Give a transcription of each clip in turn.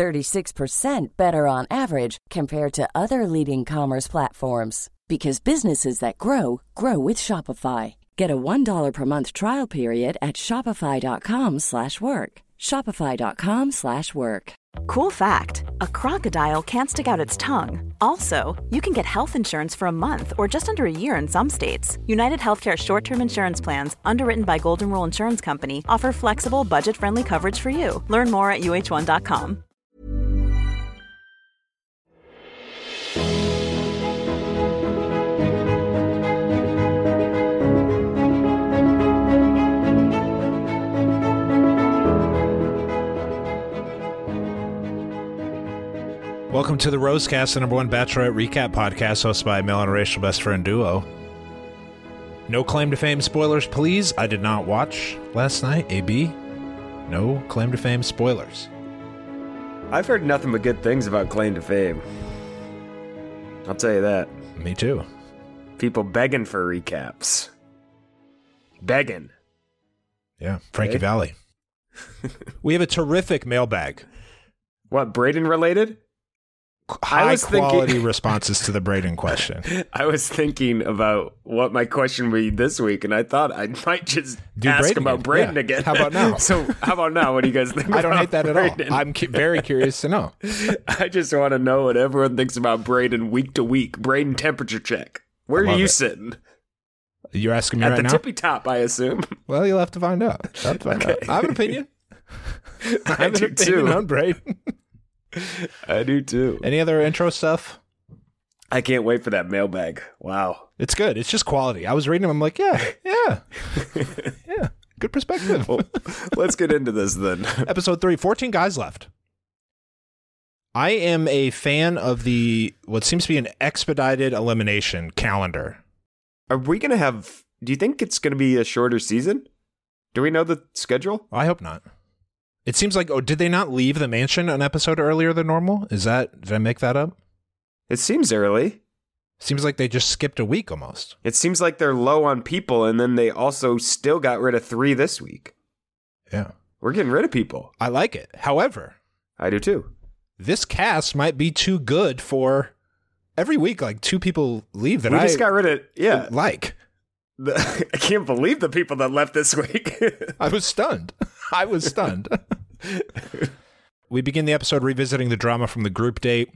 36% better on average compared to other leading commerce platforms because businesses that grow grow with Shopify. Get a $1 per month trial period at shopify.com/work. shopify.com/work. Cool fact a crocodile can't stick out its tongue. Also, you can get health insurance for a month or just under a year in some states. United Healthcare short term insurance plans, underwritten by Golden Rule Insurance Company, offer flexible, budget friendly coverage for you. Learn more at uh1.com. Welcome to the Rosecast, the number one Bachelorette recap podcast hosted by male and racial best friend duo. No claim to fame spoilers, please. I did not watch last night. AB, no claim to fame spoilers. I've heard nothing but good things about Claim to Fame. I'll tell you that. Me too. People begging for recaps. Begging. Yeah, Frankie Okay. Valley. we have a terrific mailbag. What, Brayden related? High was thinking- quality responses to the Brayden question. I was thinking about what my question would be this week, and I thought I might just Do ask Brayden about. Brayden Yeah. again. How about now? so, how about now? What do you guys think? I don't hate that at all. I'm cu- very curious to know. I just want to know what everyone thinks about Brayden week to week. Brayden temperature check. Where are you it. sitting? You're asking me At right the now? tippy top, I assume. Well, you'll have to find out. Have to find out. Okay. I have an opinion. I I have an do opinion too. on Brayden. I do too. Any other intro stuff? I can't wait for that mailbag. Wow. It's good. It's just quality. I was reading them. I'm like, yeah, yeah, yeah. Good perspective. Well, let's get into this then. Episode three, 14 guys left. I am a fan of the what seems to be an expedited elimination calendar. Are we going to have. Do you think it's going to be a shorter season? Do we know the schedule? I hope not. It seems like oh, did they not leave the mansion an episode earlier than normal? Is that did I make that up? It seems early. Seems like they just skipped a week almost. It seems like they're low on people, and then they also still got rid of three this week. Yeah. We're getting rid of people. I like it. However, I do too. this cast might be too good for every week. Like two people leave that we I just got rid of. Yeah. like. The, I can't believe the people that left this week. I was stunned. I was stunned. we begin the episode revisiting the drama from the group date.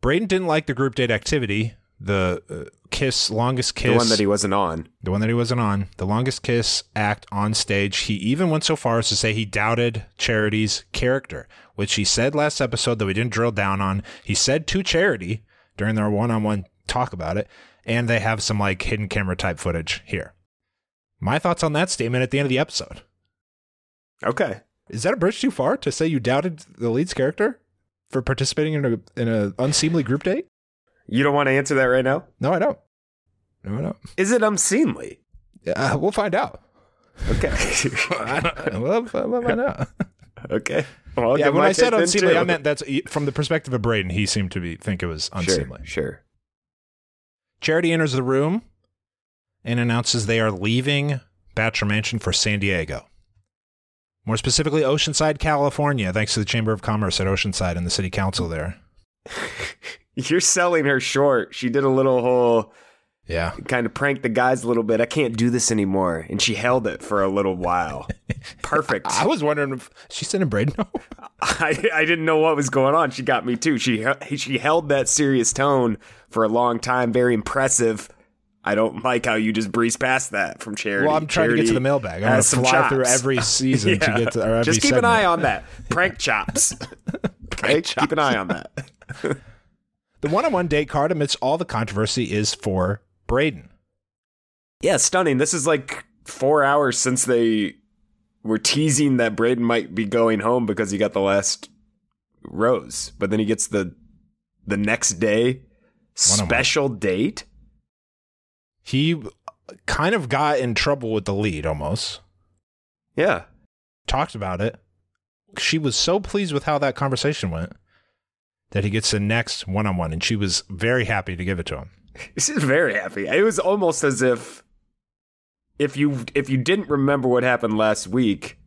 Braden didn't like the group date activity, the uh, kiss, longest kiss, the one that he wasn't on. the one that he wasn't on, the longest kiss act on stage. He even went so far as to say he doubted Charity's character, which he said last episode that we didn't drill down on. He said to Charity during their one-on-one talk about it, and they have some like hidden camera type footage here. My thoughts on that statement at the end of the episode. Okay. Is that a bridge too far to say you doubted the lead's character for participating in a in a unseemly group date? You don't want to answer that right now? No, I don't. No, I don't. Is it unseemly? Uh, we'll find out. Okay. We'll, we'll find out. okay. Well, yeah, when I said unseemly, too. I meant that's from the perspective of Brayden. He seemed to be think it was unseemly. Sure. Sure. Charity enters the room and announces they are leaving Bachelor Mansion for San Diego. More specifically, Oceanside, California, thanks to the Chamber of Commerce at Oceanside and the City Council there. You're selling her short. She did a little whole Yeah. kind of pranked the guys a little bit. I can't do this anymore. And she held it for a little while. Perfect. I was wondering if she sent a Brayden. No. I, I didn't know what was going on. She got me too. She she held that serious tone for a long time. Very impressive. I don't like how you just breeze past that from charity. Well, I'm trying to get to the mailbag. I'm going to some fly through every season to get to or every Just keep an eye on that. Prank chops. okay, keep an eye on that. The one-on-one date card amidst all the controversy is for Brayden. Yeah, stunning. This is like four hours since they were teasing that Brayden might be going home because he got the last rose, but then he gets the the next day. One-on-one. Special date. He kind of got in trouble with the lead almost. Yeah. Talked about it. She was so pleased with how that conversation went that he gets the next one on one, and she was very happy to give it to him. She's very happy. It was almost as if if you if you didn't remember what happened last week,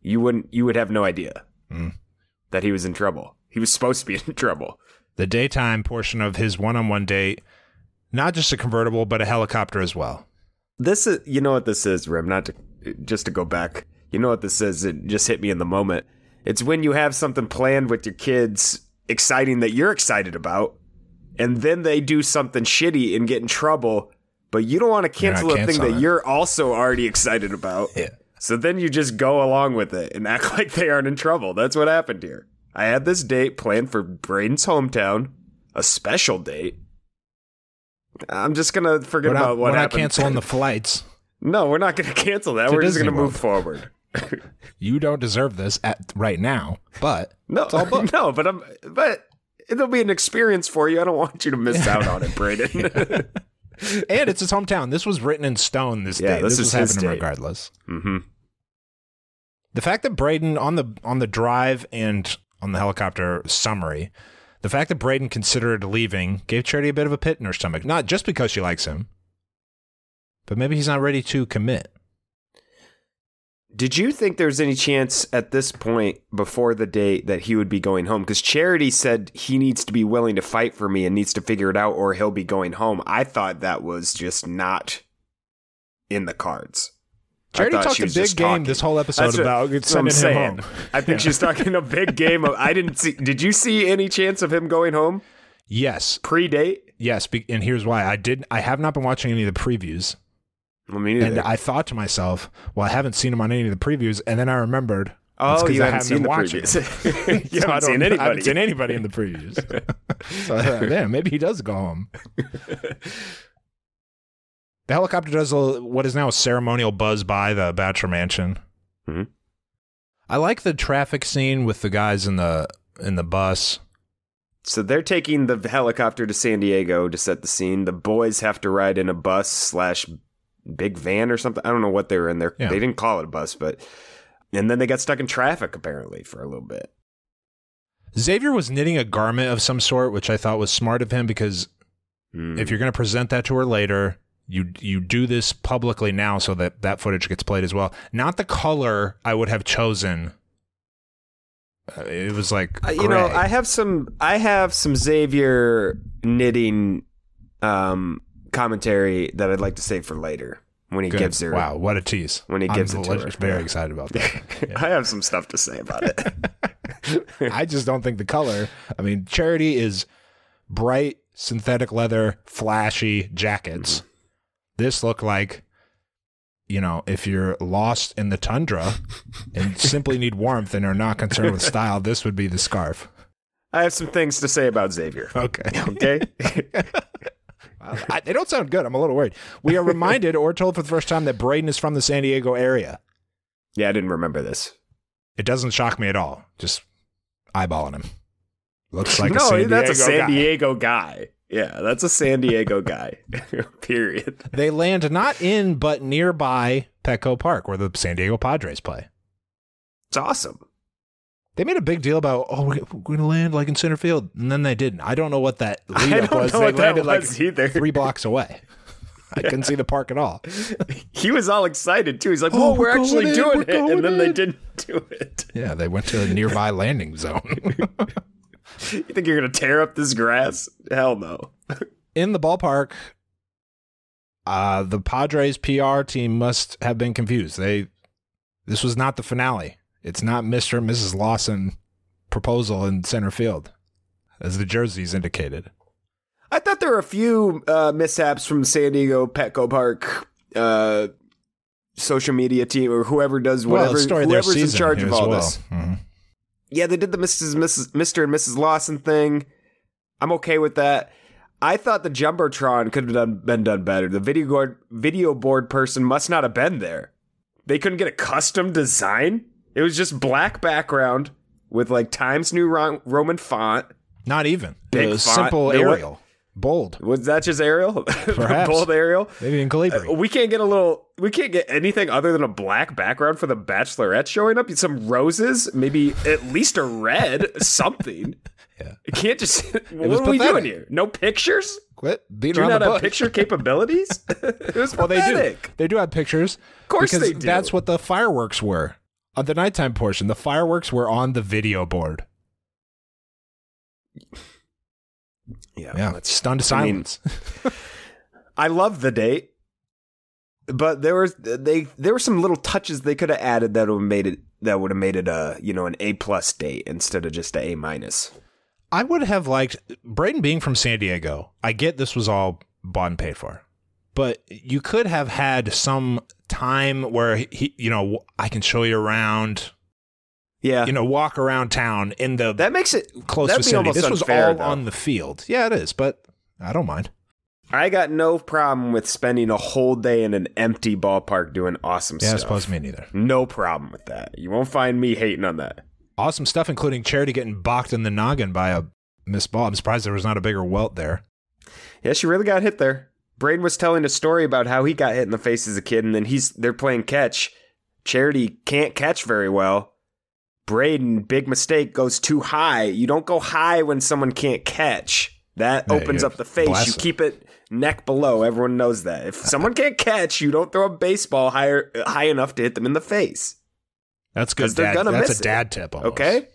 you wouldn't you would have no idea Mm. that he was in trouble. He was supposed to be in trouble. The daytime portion of his one on one date, not just a convertible, but a helicopter as well. This is you know what this is, Rim, not to just to go back. You know what this is? It just hit me in the moment. It's when you have something planned with your kids, exciting that you're excited about, and then they do something shitty and get in trouble, but you don't want to cancel a thing that it. you're also already excited about. Yeah. So then you just go along with it and act like they aren't in trouble. That's what happened here. I had this date planned for Brayden's hometown, a special date. I'm just gonna forget not, about what we're not happened. canceling the flights. No, we're not gonna cancel that. To we're just gonna move forward. You don't deserve this at right now, but No, it's all booked. no, but I'm but it'll be an experience for you. I don't want you to miss out on it, Brayden. and it's his hometown. This was written in stone. This Yeah, day. this This, is was happening regardless. hmm The fact that Brayden on the on the drive and on the helicopter summary, the fact that Brayden considered leaving gave Charity a bit of a pit in her stomach. Not just because she likes him, but maybe he's not ready to commit. Did you think there was any chance at this point before the date that he would be going home? Because Charity said he needs to be willing to fight for me and needs to figure it out, or he'll be going home. I thought that was just not in the cards. I Charity thought talked she a big game talking. this whole episode That's about that's what I'm sending him saying. home. I think she's talking a big game of. I didn't see. Did you see any chance of him going home Yes, pre-date? yes, be- and here's why. I did. I have not been watching any of the previews, I mean, and I thought to myself, "Well, I haven't seen him on any of the previews." And then I remembered. it's oh, 'cause you I haven't seen been the watching previews. them. you So I haven't seen don't- I anybody. haven't seen anybody in the previews. so I thought, yeah, maybe he does go home. The helicopter does a, what is now a ceremonial buzz by the Bachelor Mansion. Mhm. I like the traffic scene with the guys in the in the bus. So they're taking the helicopter to San Diego to set the scene. The boys have to ride in a bus slash big van or something. I don't know what they were in there. Yeah. They didn't call it a bus, but and then they got stuck in traffic apparently for a little bit. Xavier was knitting a garment of some sort, which I thought was smart of him because Hmm. if you're going to present that to her later, you you do this publicly now so that that footage gets played as well. Not the color I would have chosen. Uh, it was like Uh, you know. I have some I have some Xavier knitting um commentary that I'd like to save for later when he Good. gives her wow, what a tease! when he I'm gives it to her. very Yeah. excited about that. I have some stuff to say about it. I just don't think the color. I mean, Charity is bright synthetic leather, flashy jackets. This look like, you know, if you're lost in the tundra and simply need warmth and are not concerned with style, this would be the scarf. I have some things to say about Xavier. Okay. Okay? I, they don't sound good. I'm a little worried. We are reminded or told for the first time that Brayden is from the San Diego area. yeah, I didn't remember this. It doesn't shock me at all. Just eyeballing him. Looks like a no, San that's a San guy. Diego guy. Yeah, that's a San Diego guy. Period. They land not in but nearby Petco Park, where the San Diego Padres play. It's awesome. They made a big deal about, oh, we're going to land like in center field, and then they didn't. I don't know what that I lead up don't was. know They what that landed like was either. three blocks away. I couldn't see the park at all. He was all excited too. He's like, Oh, "Oh, we're, we're actually in, doing it," and then they didn't do it. Yeah, they went to a nearby landing zone. You think you're gonna tear up this grass? Hell no. in the ballpark, uh, the Padres PR team must have been confused. They this was not the finale. It's not Mr. and Mrs. Lawson proposal in center field, as the jerseys indicated. I thought there were a few uh, mishaps from San Diego Petco Park uh, social media team or whoever does whatever. well, the story their whoever's in charge of all well. this. Mhm. Yeah, they did the Mrs. Mrs. Mr. and Mrs. Lawson thing. I'm okay with that. I thought the jumbotron could have done, been done better. The video board, video board person must not have been there. They couldn't get a custom design. It was just black background with like Times New Roman font Not even. Big font. simple Arial. Bold. Was that just Arial? Perhaps. Bold Arial. Maybe in Calibri. Uh, we can't get a little. We can't get anything other than a black background for the Bachelorette showing up. Some roses, maybe at least a red, something. Yeah. It can't just. what are we doing here? No pictures? Quit beating Do you around not the have bush. picture capabilities? it was Well, they pathetic. do. They do have pictures. Of course because they do. That's what the fireworks were. On the nighttime portion, the fireworks were on the video board. Yeah, Yeah, that's- stunned I mean, silence. I love the date, but there was they there were some little touches they could have added that would have made it that would have made it a you know an A plus date instead of just a A minus. I would have liked Brayden being from San Diego. I get this was all bought and paid for, but you could have had some time where he, you know, I can show you around, Yeah, you know, walk around town in the that makes it close vicinity. This was all though. on the field. Yeah, it is, but I don't mind. I got no problem with spending a whole day in an empty ballpark doing awesome stuff. Yeah, I suppose me neither. No problem with that. You won't find me hating on that. Awesome stuff, including Charity getting boxed in the noggin by a miss ball. I'm surprised there was not a bigger welt there. Yeah, she really got hit there. Brayden was telling a story about how he got hit in the face as a kid, and then he's they're playing catch. Charity can't catch very well. Brayden, big mistake, goes too high. You don't go high when someone can't catch. That Yeah, opens up the face. You keep it neck below. Everyone knows that. If someone can't catch, you don't throw a baseball higher high enough to hit them in the face. That's good. 'Cause they're Dad. gonna That's a it. dad tip. Almost. Okay.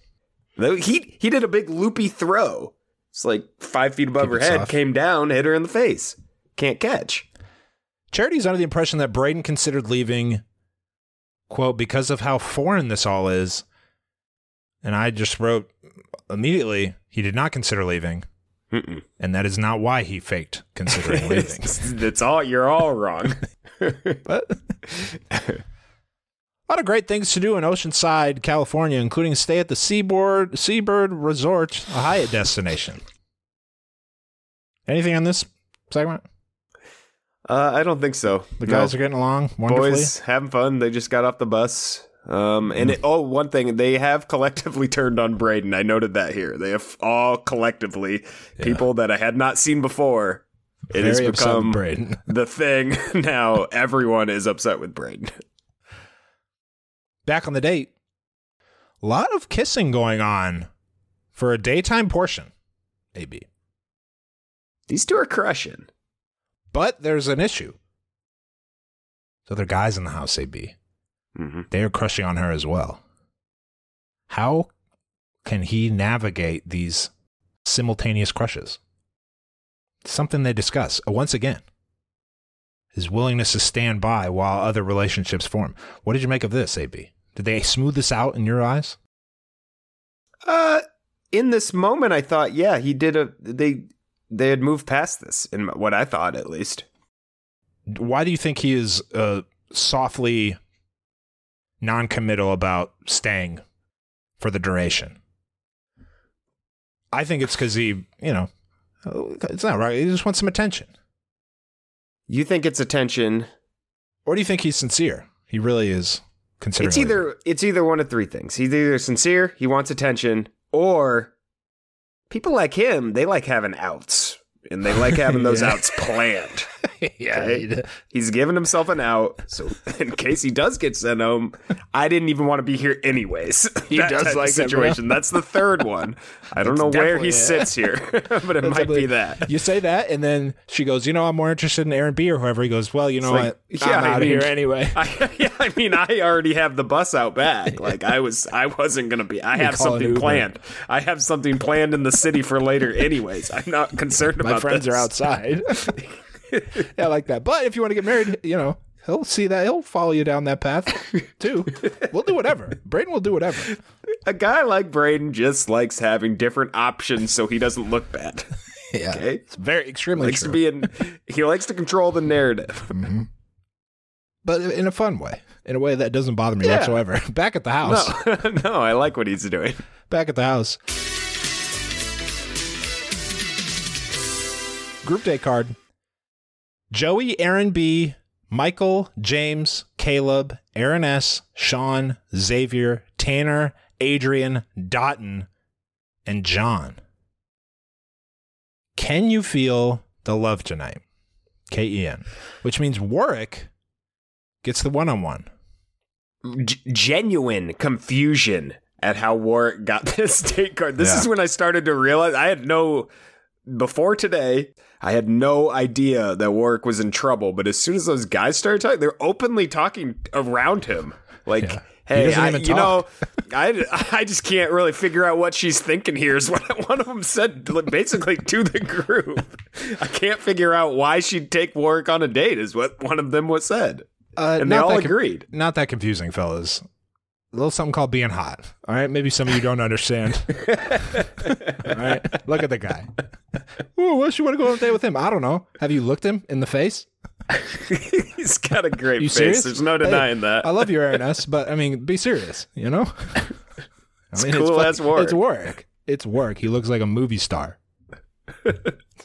He he did a big loopy throw. It's like five feet above Keep her head, soft. came down, hit her in the face. Can't catch. Charity's under the impression that Brayden considered leaving, quote, because of how foreign this all is. And I just wrote immediately, he did not consider leaving. Mm-mm. And that is not why he faked considering leaving. That's all. You're all wrong. But a lot of great things to do in Oceanside, California, including stay at the Seaboard Seabird Resort, a Hyatt destination. Anything on this segment? uh, I don't think so. The guys No. are getting along wonderfully. boys having fun. They just got off the bus. Um, and it, oh, one thing they have collectively turned on Brayden. I noted that here. They have all collectively people that I had not seen before. It has Very upset with become Brayden. the thing now. Everyone is upset with Brayden. Back on the date, a lot of kissing going on for a daytime portion. AB. These two are crushing. But there's an issue. So there are guys in the house, AB. Mm-hmm. They are crushing on her as well. How can he navigate these simultaneous crushes? Something they discuss uh, once again. His willingness to stand by while other relationships form. What did you make of this, AB? Did they smooth this out in your eyes? Uh, in this moment, I thought, yeah, he did a. They they had moved past this, in what I thought, at least. Why do you think he is uh, softly non-committal about staying for the duration? I think it's because he, you know, it's not right. He just wants some attention. You think it's attention? Or do you think he's sincere? He really is considering. It's either it's either one of three things. He's either sincere, he wants attention, or people like him, they like having outs. And they like having those Yeah. outs planned. yeah? He's giving himself an out, so in case he does get sent home, I didn't even want to be here anyways. He That does like situation. That's the third one. I don't That's know where he it. sits here, but it might be that. You say that, and then she goes, "You know, I'm more interested in Aaron B or whoever." He goes, "Well, you know like, what? yeah, I'm out of mean- here anyway." I, yeah, I mean, I already have the bus out back. Like I was, I wasn't gonna be. I You have something planned. I have something planned in the city for later. Anyways, I'm not concerned about. My friends this. are outside. yeah, I like that. But if you want to get married, you know, he'll see that. He'll follow you down that path too. We'll do whatever. Brayden will do whatever. A guy like Brayden just likes having different options so he doesn't look bad. Yeah, Okay. it's very extremely He likes true. to be in. He likes to control the narrative. Mm-hmm. but in a fun way, in a way that doesn't bother me Yeah. whatsoever. Back at the house. No, no, I like what he's doing. Back at the house. Group day card. Joey, Aaron B, Michael, James, Caleb, Aaron S, Sean, Xavier, Tanner, Adrian, Dotun, and John. Can you feel the love tonight? K E N, which means Warwick gets the one on one. Genuine confusion at how Warwick got this date card. This Yeah. is when I started to realize I had no before today. I had no idea that Warwick was in trouble, but as soon as those guys started talking, they're openly talking around him. Like, Yeah. Hey, I, you know. I, I just can't really figure out what she's thinking here. Is what one of them said, basically to the group. I can't figure out why she'd take Warwick on a date. Is what one of them was said, Uh, and they all con- agreed. not that confusing, fellas. A little something called being hot. All right, maybe some of you don't understand. all right, look at the guy. Ooh, why she want to go on a date with him? I don't know. Have you looked him in the face? He's got a great You face. serious? There's no Hey, denying that. I love you, Aaron S, but I mean, be serious. You know, I mean, cool fuck- as Warwick. It's work. It's work. He looks like a movie star.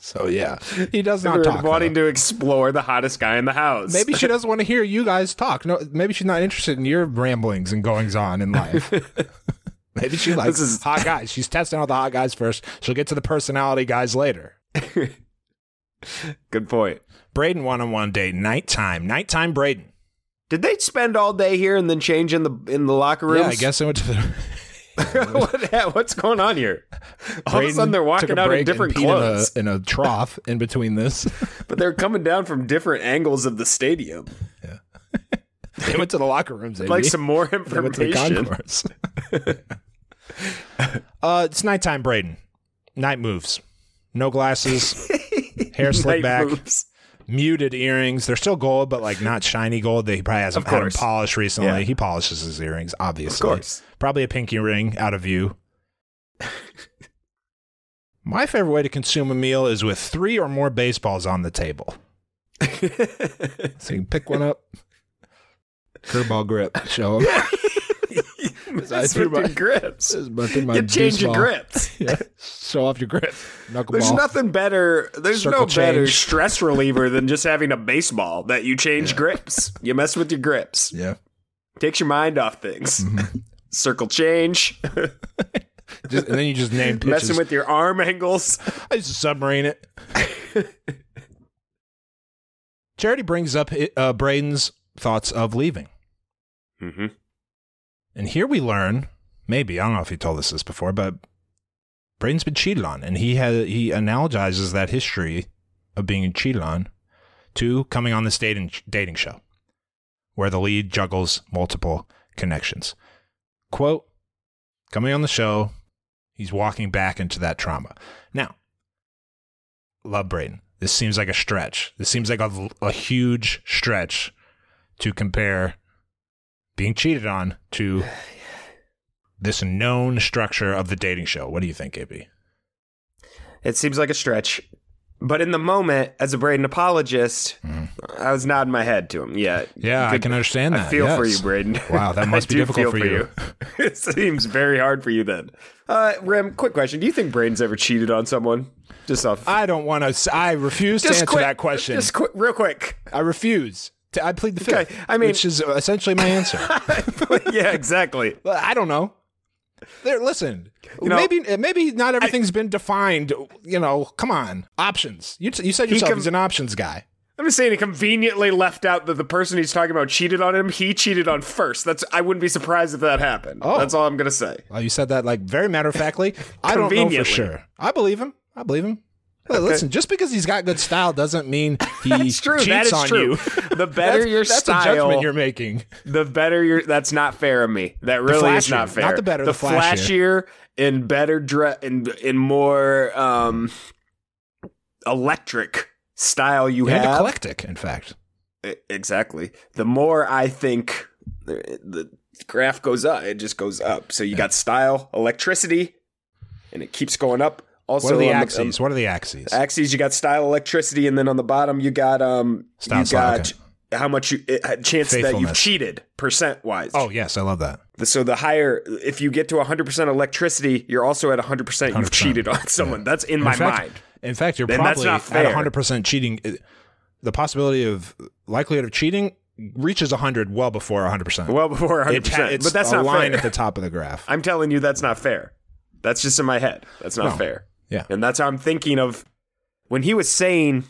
So yeah, he does not talk. wanting though. to explore the hottest guy in the house. Maybe she doesn't want to hear you guys talk. No, maybe she's not interested in your ramblings and goings on in life. maybe she likes is- hot guys. She's testing out the hot guys first. She'll get to the personality guys later. Good point. Brayden one on one date, nighttime, nighttime Brayden. Did they spend all day here and then change in the in the locker room? Yeah, I guess I went to the. what, what's going on here? All of a sudden, they're walking out in different peed in a- clothes, in a, trough in between this. but they're coming down from different angles of the stadium. they went to the locker rooms. Like some more They went to the information. uh, it's nighttime, Brayden. Night moves. No glasses. hair slicked back. moves. Muted earrings. They're still gold, but like not shiny gold. They probably hasn't had them polished recently. Yeah. He polishes his earrings, obviously. Of course. Probably a pinky ring out of view. My favorite way to consume a meal is with three or more baseballs on the table. So you can pick one up. Curveball grip. Show 'em. Mess threw my- grips. My- You change your grips. Yeah. Show off your grip. Knuckleball. There's nothing better. There's Circle no better stress reliever than just having a baseball that you change grips. You mess with your grips. Yeah. Takes your mind off things. Mm-hmm. Circle change. Just, and then you just name pitches. Messing with your arm angles. I used to submarine it. Charity brings up uh, Brayden's thoughts of leaving. Mm-hmm. And here we learn, maybe, I don't know if he told us this before, but Brayden's been cheated on. And he has, he analogizes that history of being cheated on to coming on this dating, dating show where the lead juggles multiple connections. Quote, coming on the show, he's walking back into that trauma. Now, love Brayden. This seems like a stretch. This seems like a, a huge stretch to compare being cheated on to this known structure of the dating show. What do you think, AB? It seems like a stretch. But in the moment, as a Brayden apologist, I was nodding my head to him. Yeah. Yeah, I can understand that. I feel for you, Brayden. Wow, that must be difficult feel for you. it seems very hard for you then. Uh, Rem, quick question. Do you think Brayden's ever cheated on someone? Just off. I don't want to. I refuse to answer quick, that question. Just quick, real quick. I refuse. I plead the fifth. Okay, I mean- which is essentially my answer. yeah, exactly. I don't know. There, listen. know- maybe maybe not everything's been defined. You know, come on. Options. You you said yourself com- he's an options guy. I'm just saying he conveniently left out that the person he's talking about cheated on him. He cheated on first. That's I wouldn't be surprised if that happened. Oh. That's all I'm gonna say. Well, you said that like very matter of factly. I don't know for sure. I believe him. I believe him. Well, Listen, just because he's got good style doesn't mean he That's true. cheats That is on true. you. The better that's, your that's style, a judgment you're making. the better your. That's not fair of me. That really is not fair. not the better, the, the flashier. flashier and better dress and in more um electric style you And have. eclectic, in fact. Exactly. The more I think the, the graph goes up, it just goes up. So you got style, electricity, and it keeps going up. Also, What are the axes? what are the axes? axes, you got style, electricity, and then on the bottom you got um Style, you style, got how much you uh, chance that you've cheated percent wise. oh yes, I love that. So the higher, if you get to 100% electricity, you're also at 100%, you've cheated on someone. That's in, my fact, mind. In fact, you're probably at 100 percent cheating. The possibility of likelihood of cheating reaches 100 well before 100 percent. Well before 100%. it's but that's a not line fair. at the top of the graph. I'm telling you that's not fair. That's just in my head. That's not No. fair. Yeah. And that's how I'm thinking of when he was saying,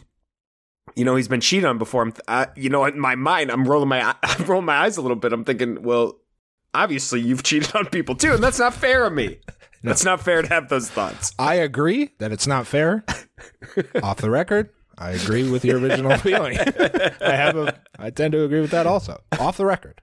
you know, he's been cheated on before. I'm, I, you know, in my mind, I'm rolling my, I'm rolling my eyes a little bit. I'm thinking, well, obviously you've cheated on people too, and that's not fair of me. That's not fair to have those thoughts. I agree that it's not fair. Off the record, I agree with your original feeling. I have a. I tend to agree with that also. Off the record,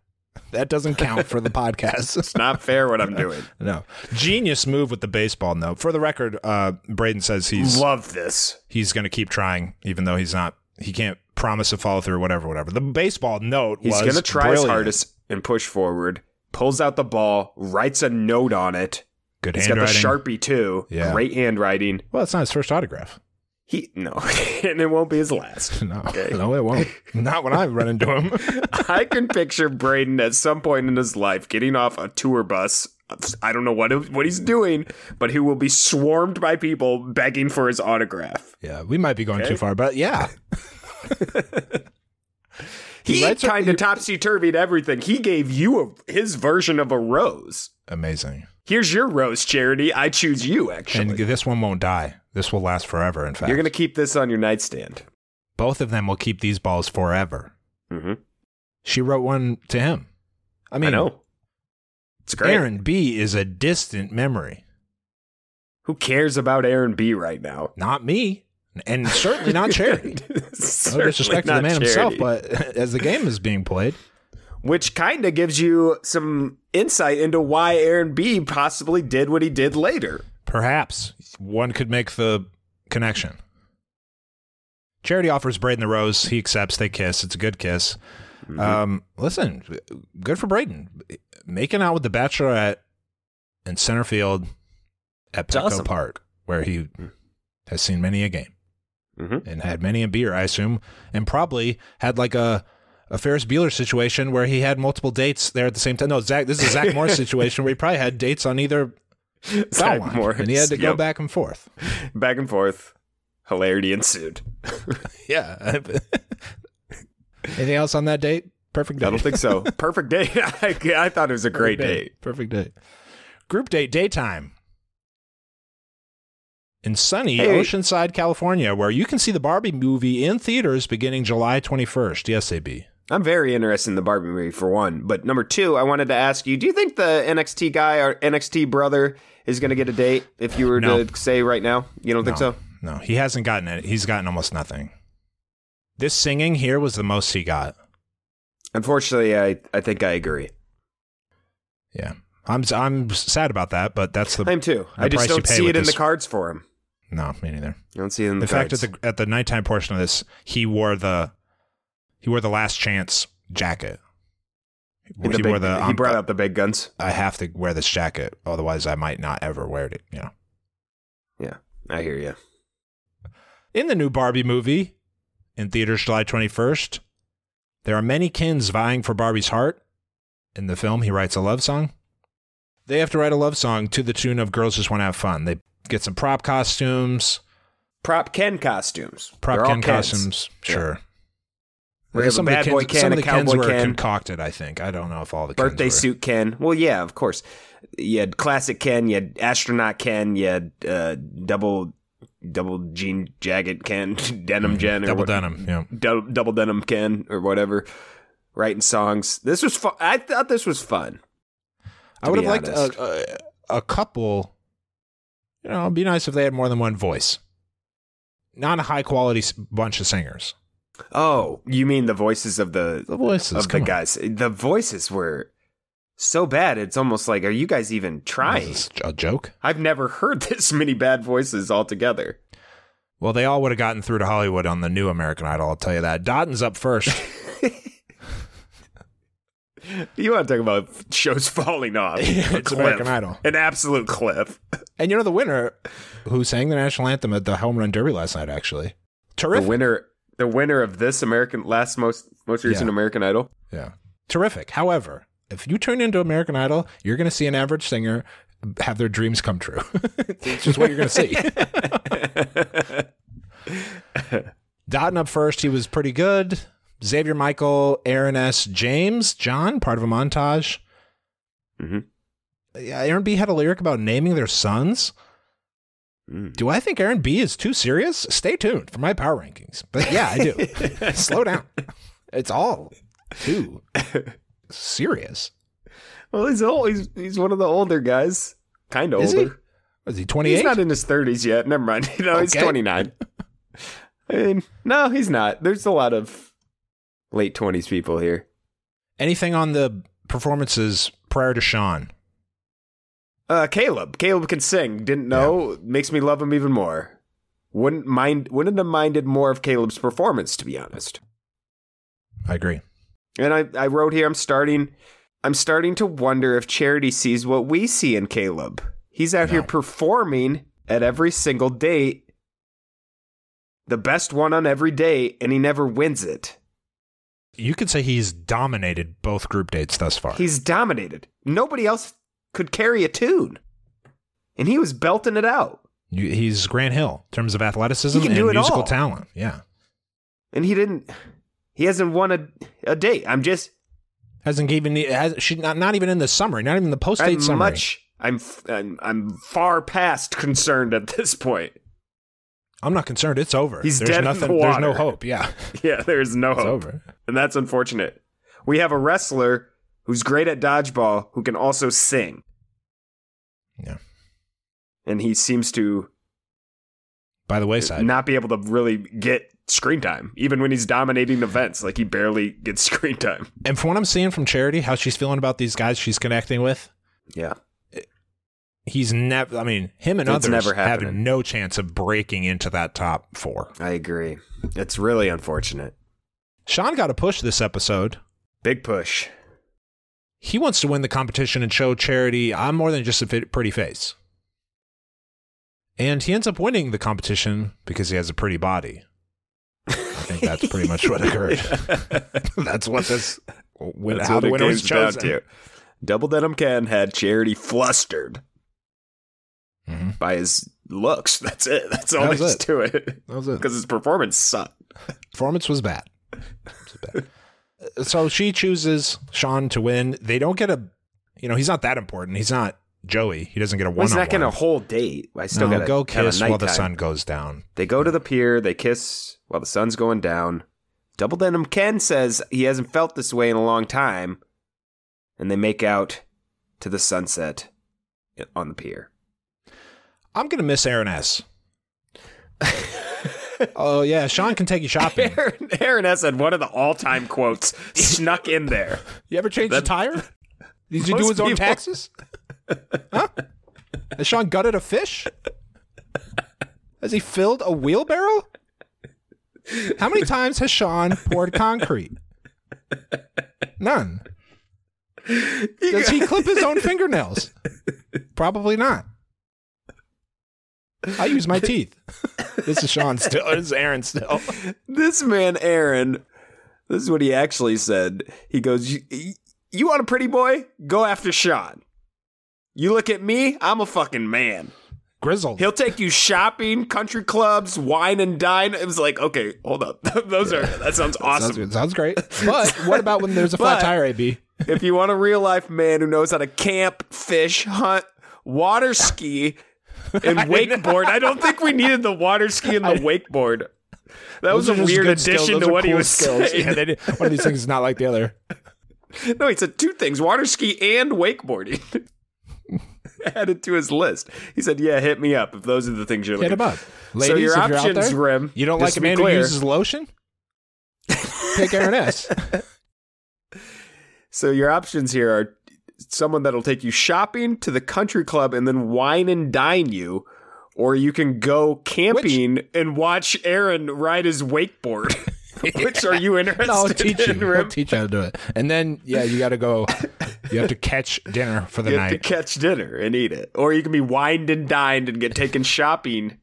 that doesn't count for the podcast. It's not fair what I'm doing. no, genius move with the baseball note. For the record, uh, Brayden says he's Love this. he's going to keep trying, even though he's not. He can't promise to follow through. Whatever, whatever. The baseball note He's was going to try his brilliant. hardest and push forward. Pulls out the ball, writes a note on it. Good He's got the handwriting. sharpie too. Yeah. Great handwriting. well, it's not his first autograph. He no, and it won't be his last. No, Okay. no, it won't. Not when I run into him. I can picture Brayden at some point in his life getting off a tour bus. I don't know what what he's doing, but he will be swarmed by people begging for his autograph. yeah, we might be going Okay. too far, but yeah, He, kind of topsy turvied everything. He gave you a, his version of a rose. amazing. Here's your rose, Charity. I choose you. Actually, And this one won't die. This will last forever. In fact, you're gonna keep this on your nightstand. both of them will keep these balls forever. Mm-hmm. She wrote one to him. I mean, I know. It's great. Aaron B is a distant memory. Who cares about Aaron B right now? Not me, and certainly not Charity. No disrespect to the man himself, but as the game is being played, which kind of gives you some insight into why Aaron B possibly did what he did later. Perhaps one could make the connection. Charity offers Brayden the rose. He accepts. They kiss. It's a good kiss. Mm-hmm. Um, listen, good for Brayden. Making out with the Bachelorette in center field at Petco awesome. Park, where he has seen many a game Mhm. and had many a beer, I assume, and probably had like a a Ferris Bueller situation where he had multiple dates there at the same time. No, Zach, this is a Zach Morris situation where he probably had dates on either Zach Morris, and he had to go yep. back and forth. back and forth. Hilarity ensued. Yeah. Anything else on that date? Perfect date. I don't think so. Perfect date. I, I thought it was a great Perfect date. Perfect date. Group date, daytime. In sunny Hey. Oceanside, California, where you can see the Barbie movie in theaters beginning July 21st. Yes, AB. I'm very interested in the Barbie movie for one, but number two, I wanted to ask you: Do you think the NXT guy or NXT brother is going to get a date? If you were No. to say right now, you don't think so? No, he hasn't gotten it. He's gotten almost nothing. This singing here was the most he got. Unfortunately, I I think I agree. Yeah. I'm I'm sad about that, but that's the I'm too. the I just don't see it in this- the cards for him. no, me neither. I don't see it in the In fact, at the at the nighttime portion of this, he wore the he wore the last chance jacket. The he big- wore the he um, brought out the big guns. I have to wear this jacket, otherwise I might not ever wear it. You know. Yeah, I hear you. In the new Barbie movie, in theaters July twenty first, there are many kins vying for Barbie's heart. In the film, he writes a love song. They have to write a love song to the tune of "Girls Just Want to Have Fun." They get some prop costumes, Prop Ken costumes. prop Ken Kens. costumes. Sure. We a some of the bad boy Kens- Ken, some of the Kens were Ken. concocted. I think I don't know if all the Kens Birthday were. suit Ken. Well, yeah, of course. You had classic Ken. You had astronaut Ken. You had uh, double double jean jacket Ken, denim Jen, or Mm-hmm. double what- denim. Yeah. dou- double denim Ken, or whatever. Writing songs. This was fun. I thought this was fun. I would have liked a, a, a couple. You know, it'd be nice if they had more than one voice. Not a high quality bunch of singers. Oh, you mean the voices of the The voices, of the on. guys? The voices were so bad. It's almost like, are you guys even trying? A joke? I've never heard this many bad voices altogether. Well, they all would have gotten through to Hollywood on the new American Idol. I'll tell you that. Dotun's up first. You want to talk about shows falling off? A It's American Idol. An absolute cliff. and you know the winner, who sang the national anthem at the home run derby last night. Actually, The terrific. winner, the winner of this American last most most recent Yeah. American Idol. Yeah. Terrific. However, if you tune into American Idol, you're going to see an average singer have their dreams come true. it's just what you're going to see. Dotun up first, he was pretty good. Xavier Michael, Aaron S. James, John, part of a montage. Mhm. Yeah, Aaron B had a lyric about naming their sons. Mm. Do I think Aaron B is too serious? Stay tuned for my power rankings. But yeah, I do. Slow down. It's all too serious. Well, he's old. He's he's one of the older guys. Kind of older. Is he? Was he He's not in his thirties yet. Never mind. No, he's Okay. twenty nine. I mean, no, he's not. There's a lot of late twenties people here. Anything on the performances prior to Sean? Uh, Caleb. Caleb can sing. Didn't know. Makes me love him even more. Wouldn't mind. Wouldn't have minded more of Caleb's performance, to be honest. I agree. And I, I wrote here. I'm starting. I'm starting to wonder if Charity sees what we see in Caleb. He's out here performing at every single date, the best one on every date, and he never wins it. You could say he's dominated both group dates thus far. He's dominated. Nobody else could carry a tune, and he was belting it out. He's Grant Hill in terms of athleticism and musical all. talent. Yeah. And he didn't. He hasn't won a a date. I'm just. Hasn't even has she not, not even in the summary, not even the post date summary. much. I'm, I'm I'm far past concerned at this point. I'm not concerned. It's over. He's there's dead in nothing. the There's no hope. Yeah, Yeah, there's no it's hope. over. and that's unfortunate. We have a wrestler who's great at dodgeball who can also sing, Yeah. and he seems to By the wayside. not be able to really get screen time, even when he's dominating events. Like he barely gets screen time. And from what I'm seeing from Charity, how she's feeling about these guys she's connecting with, Yeah, he's never. I mean, him and It's others never have no chance of breaking into that top four. I agree. It's really unfortunate. Sean got a push this episode. Big push. He wants to win the competition and show Charity I'm more than just a fit- pretty face. And he ends up winning the competition because he has a pretty body. I think that's pretty much what occurred. that's what this win, That's how the winner was chosen. to. Double Denim Ken had Charity flustered Mhm. by his looks. That's it. That's all That was there is it. to it. That was it. Because his performance sucked. Performance was bad. It was bad. So she chooses Sean to win. They don't get a, you know, he's not that important. He's not Joey. He doesn't get a Well, one. he's not getting a whole date. I still no, got to go kiss while the sun goes down. They go to the pier. They kiss while the sun's going down. Double Denim Ken says he hasn't felt this way in a long time, and they make out to the sunset on the pier. I'm gonna miss Aaron S. oh yeah, Sean can take you shopping. Aaron, Aaron S. had one of the all-time quotes snuck in there. You ever change the tire? Did you do his own people- taxes? huh? Has Sean gutted a fish? Has he filled a wheelbarrow? How many times has Sean poured concrete? None. Does he clip his own fingernails? Probably not. I use my teeth. This is Sean still. This is Aaron still. This man, Aaron, this is what he actually said. He goes, "You, you want a pretty boy? Go after Sean. You look at me, I'm a fucking man. Grizzled. He'll take you shopping, country clubs, wine and dine. It was like, okay, hold up. Those are that sounds Sounds, awesome. good. Sounds great. But what about when there's a flat But- tire, AB? if you want a real life man who knows how to camp, fish, hunt, water ski, and wakeboard, I don't think we needed the water ski and the wakeboard. That was a weird addition to what he was skills. saying. Yeah, they did- one of these things is not like the other. No, he said two things: water ski and wakeboarding. Added to his list. He said, "Yeah, hit me up if those are the things you're Hit looking." him up. So your if you're out options, there, Rim. You don't like a man who uses lotion? Pick Aaron S. So your options here are someone that'll take you shopping to the country club and then wine and dine you, or you can go camping and watch Aaron ride his wakeboard. Which are you interested No, I'll teach you. in, I'll teach you how to do it. And then, yeah, you got to go. You have to catch dinner for the You have to night. catch dinner and eat it, or you can be wined and dined and get taken shopping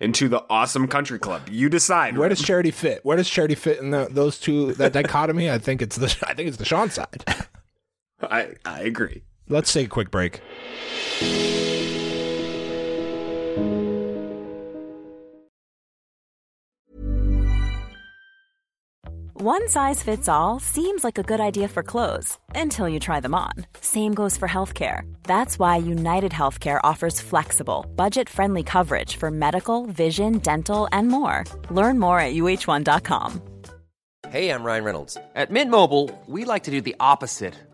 into the awesome country club. You decide. Where does charity fit? Where does charity fit in the, those two that dichotomy? I think it's the I think it's the Sean side. I I agree. Let's take a quick break. One size fits all seems like a good idea for clothes until you try them on. Same goes for healthcare. That's why United Healthcare offers flexible, budget friendly coverage for medical, vision, dental, and more. Learn more at uh1.com. Hey, I'm Ryan Reynolds. At Mint Mobile, we like to do the opposite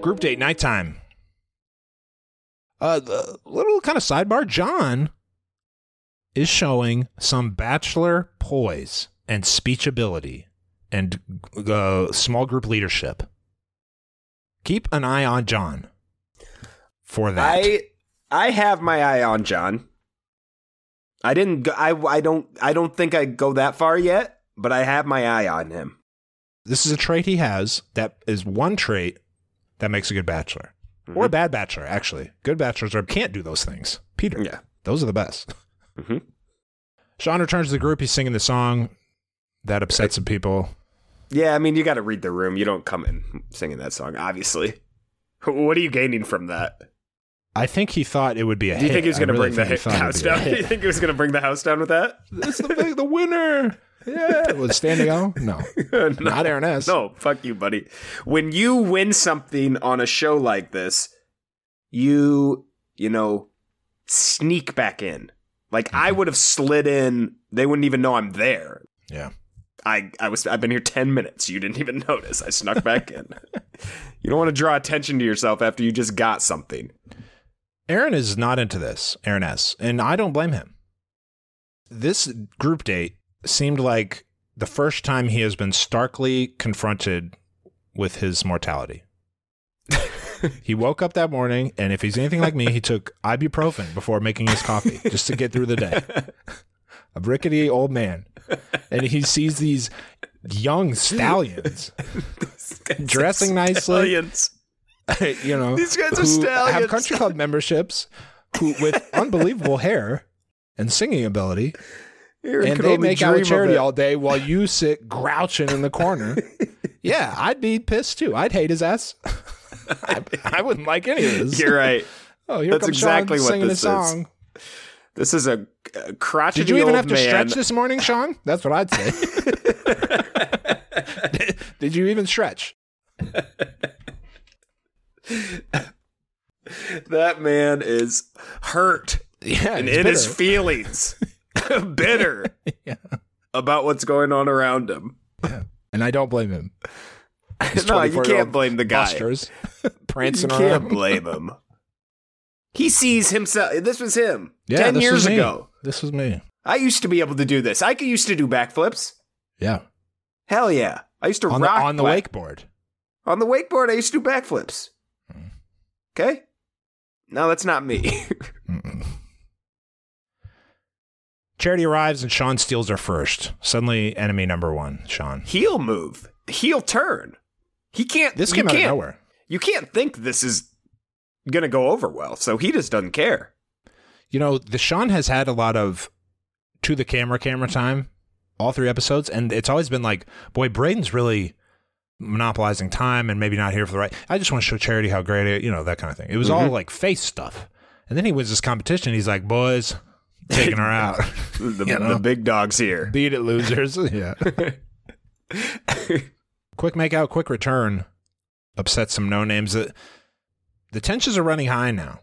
Group date nighttime. Uh, the little kind of sidebar. John is showing some bachelor poise and speech ability and uh, small group leadership. Keep an eye on John for that. I I have my eye on John. I didn't. Go, I I don't. I don't think I go that far yet, but I have my eye on him. this is a trait he has that is one trait that makes a good bachelor or a bad bachelor. Actually, good bachelors are, can't do those things. Peter, Yeah. those are the best. Mhm. Sean returns to the group. He's singing the song that upsets some people. Yeah, I mean, you got to read the room. You don't come in singing that song, obviously. What are you gaining from that? I think he thought it would be a Do you hit. think he was going to really bring the think he hit thought house it'd be a down? Do you think he was going to bring the house down with that? It's the big, the winner. Yeah, was standing O? No, not Aaron S. No, fuck you, buddy. When you win something on a show like this, you, you know, sneak back in. Like I Mm-hmm. would have slid in, they wouldn't even know I'm there. Yeah, I, I was I've been here 10 minutes. You didn't even notice. I snuck back in. you don't want to draw attention to yourself after you just got something. Aaron is not into this. Aaron S. And I don't blame him. This group date seemed like the first time he has been starkly confronted with his mortality. he woke up that morning, and if he's anything like me, he took ibuprofen before making his coffee just to get through the day. A rickety old man. And he sees these young stallions dressing nicely, Stallions. you know, These guys are stallions. have country club memberships, who with unbelievable hair and singing ability, Aaron and they make out with charity all day while you sit grouching in the corner. yeah, I'd be pissed too. I'd hate his ass. I, I wouldn't like any of this. You're right. Oh, here That's comes exactly Sean what singing this a is. This is a, a crotchety Did you even have to man. stretch this morning, Sean? That's what I'd say. did, did you even stretch? That man is hurt Yeah, and in his feelings, bitter Yeah. about what's going on around him. and I don't blame him. No, you can't blame the guy. Busters You prancing can't around. blame him. He sees himself. This was him Yeah, ten years ago. This was me. I used to be able to do this. I used to do backflips. Yeah, Hell yeah! I used to on the rock on the back- wakeboard. On the wakeboard, I used to do backflips. Mm. Okay. No, that's not me. Charity arrives and Sean steals her first. Suddenly, enemy number one, Sean. Heel move. Heel turn. He can't. This came out of nowhere. You can't think this is gonna go over well. So he just doesn't care. You know, the Sean has had a lot of to the camera camera time, all three episodes, and it's always been like, boy, Brayden's really monopolizing time and maybe not here for the right. I just want to show Charity how great it, you know, that kind of thing. It was all mm-hmm. like face stuff, and then he wins this competition. He's like, boys, taking her out, The, You know? the big dog's here. beat it, losers. yeah. quick make out, quick return. Upset some no names. The, the tensions are running high now.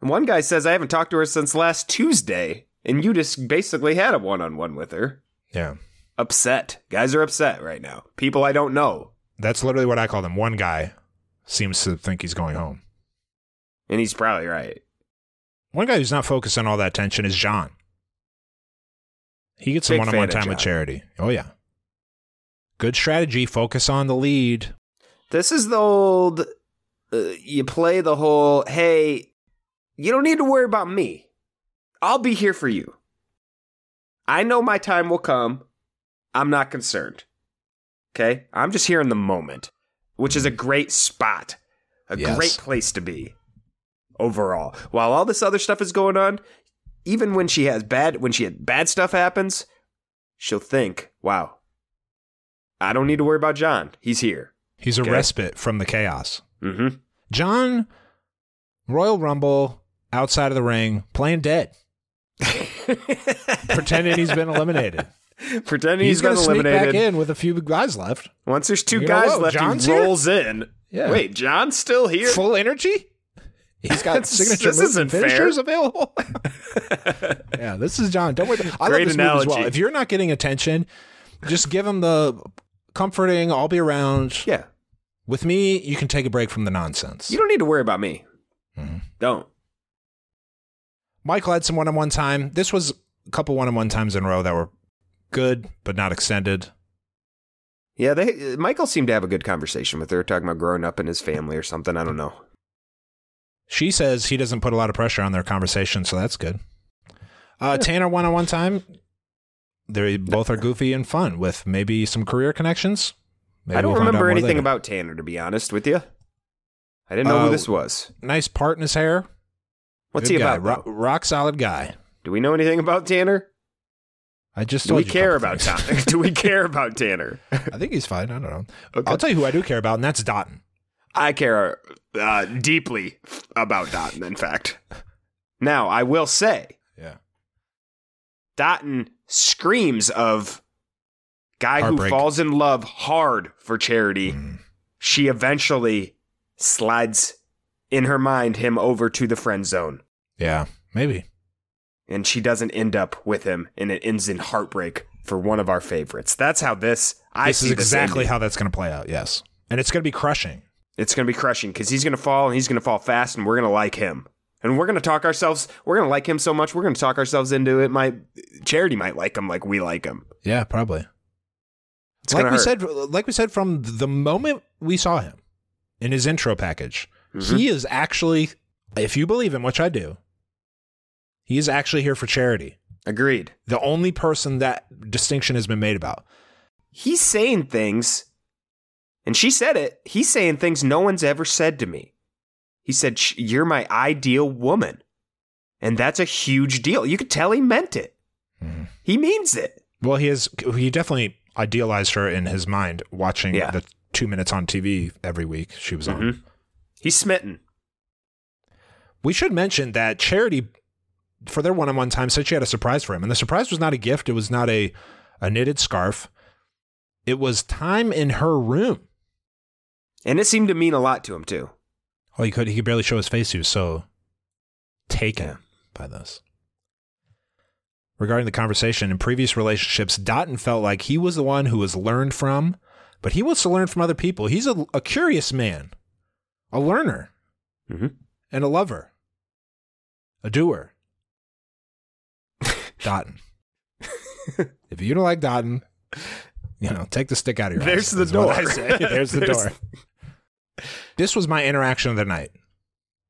And One guy says I haven't talked to her since last Tuesday, and you just basically had a one-on-one with her. Yeah. Upset. Guys are upset right now. People I don't know, That's literally what I call them. One guy seems to think he's going home. and he's probably right. One guy who's not focused on all that tension is John. He gets some one on one time with charity. Oh, yeah. Good strategy. Focus on the lead. This is the old. Uh, you play the whole. Hey, you don't need to worry about me. I'll be here for you. I know my time will come. I'm not concerned. Okay? I'm just here in the moment, which is a great spot, a Yes. great place to be overall. While all this other stuff is going on, even when she has bad when she had bad stuff happens, she'll think, "Wow, I don't need to worry about John. He's here." He's a respite from the chaos. Mhm. John, Royal Rumble, outside of the ring, playing dead, pretending he's been eliminated. Pretending He's, he's going been to sneak eliminated. back in with a few guys left. Once there's two know guys what? left, John's he here? rolls in. Yeah. Wait, John's still here? Full energy. He's got signature this isn't and fair. finishers available. yeah, this is John. Don't worry. I Great love this move as well. analogy. If you're not getting attention, just give him the comforting. I'll be around. yeah. With me, you can take a break from the nonsense. You don't need to worry about me. Mhm. Don't. Michael had some one-on-one time. This was a couple one-on-one times in a row that were good but not extended. Yeah, they Michael seemed to have a good conversation with her, talking about growing up in his family or something. I don't know. She says he doesn't put a lot of pressure on their conversation, so that's good. Uh, Tanner one-on-one time. They both are goofy and fun with maybe some career connections. Maybe I don't we'll remember anything later. about Tanner, to be honest with you. I didn't know Uh, who this was. nice part in his hair. What's Good he guy. about? Ro- rock solid guy. Do we know anything about Tanner? I just Do we care about. Tanner? Do we care about Tanner? I think he's fine. I don't know. Okay. I'll tell you who I do care about, and that's Dotun. I care uh, deeply about Dotun, in fact. Now, I will say, Yeah. Dotun screams of guy Heartbreak. who falls in love hard for charity. She eventually slides in her mind him over to the friend zone, Yeah, maybe. and she doesn't end up with him, and it ends in heartbreak for one of our favorites. That's how this. I this see is exactly ending. how that's going to play out. Yes, and it's going to be crushing. It's going to be crushing because he's going to fall and he's going to fall fast, and we're going to like him. And we're going to talk ourselves, we're going to like him so much, we're going to talk ourselves into it. My charity might like him like we like him. Yeah, probably. It's like we hurt. said, like we said from the moment we saw him in his intro package, Mm-hmm. he is actually, if you believe him, which I do, he is actually here for charity. Agreed. The only person that distinction has been made about. He's saying things, and she said it. He's saying things no one's ever said to me. He said, You're my ideal woman. And that's a huge deal. You could tell he meant it. Mm-hmm. He means it. Well, he is. He definitely idealized her in his mind, watching Yeah. the two minutes on TV every week she was on. Mhm. He's smitten. We should mention that Charity, for their one-on-one time, said she had a surprise for him, and the surprise was not a gift. It was not a a knitted scarf. It was time in her room. And it seemed to mean a lot to him, too. Oh, he could he could barely show his face. He was so taken Yeah. by this. Regarding the conversation in previous relationships, Dotun felt like he was the one who was learned from, but he wants to learn from other people. He's a, a curious man, a learner, Mhm. and a lover, a doer. Dotun. if you don't like Dotun, you know, take the stick out of your There's eyes, the door. There's the There's- door. This was my interaction of the night.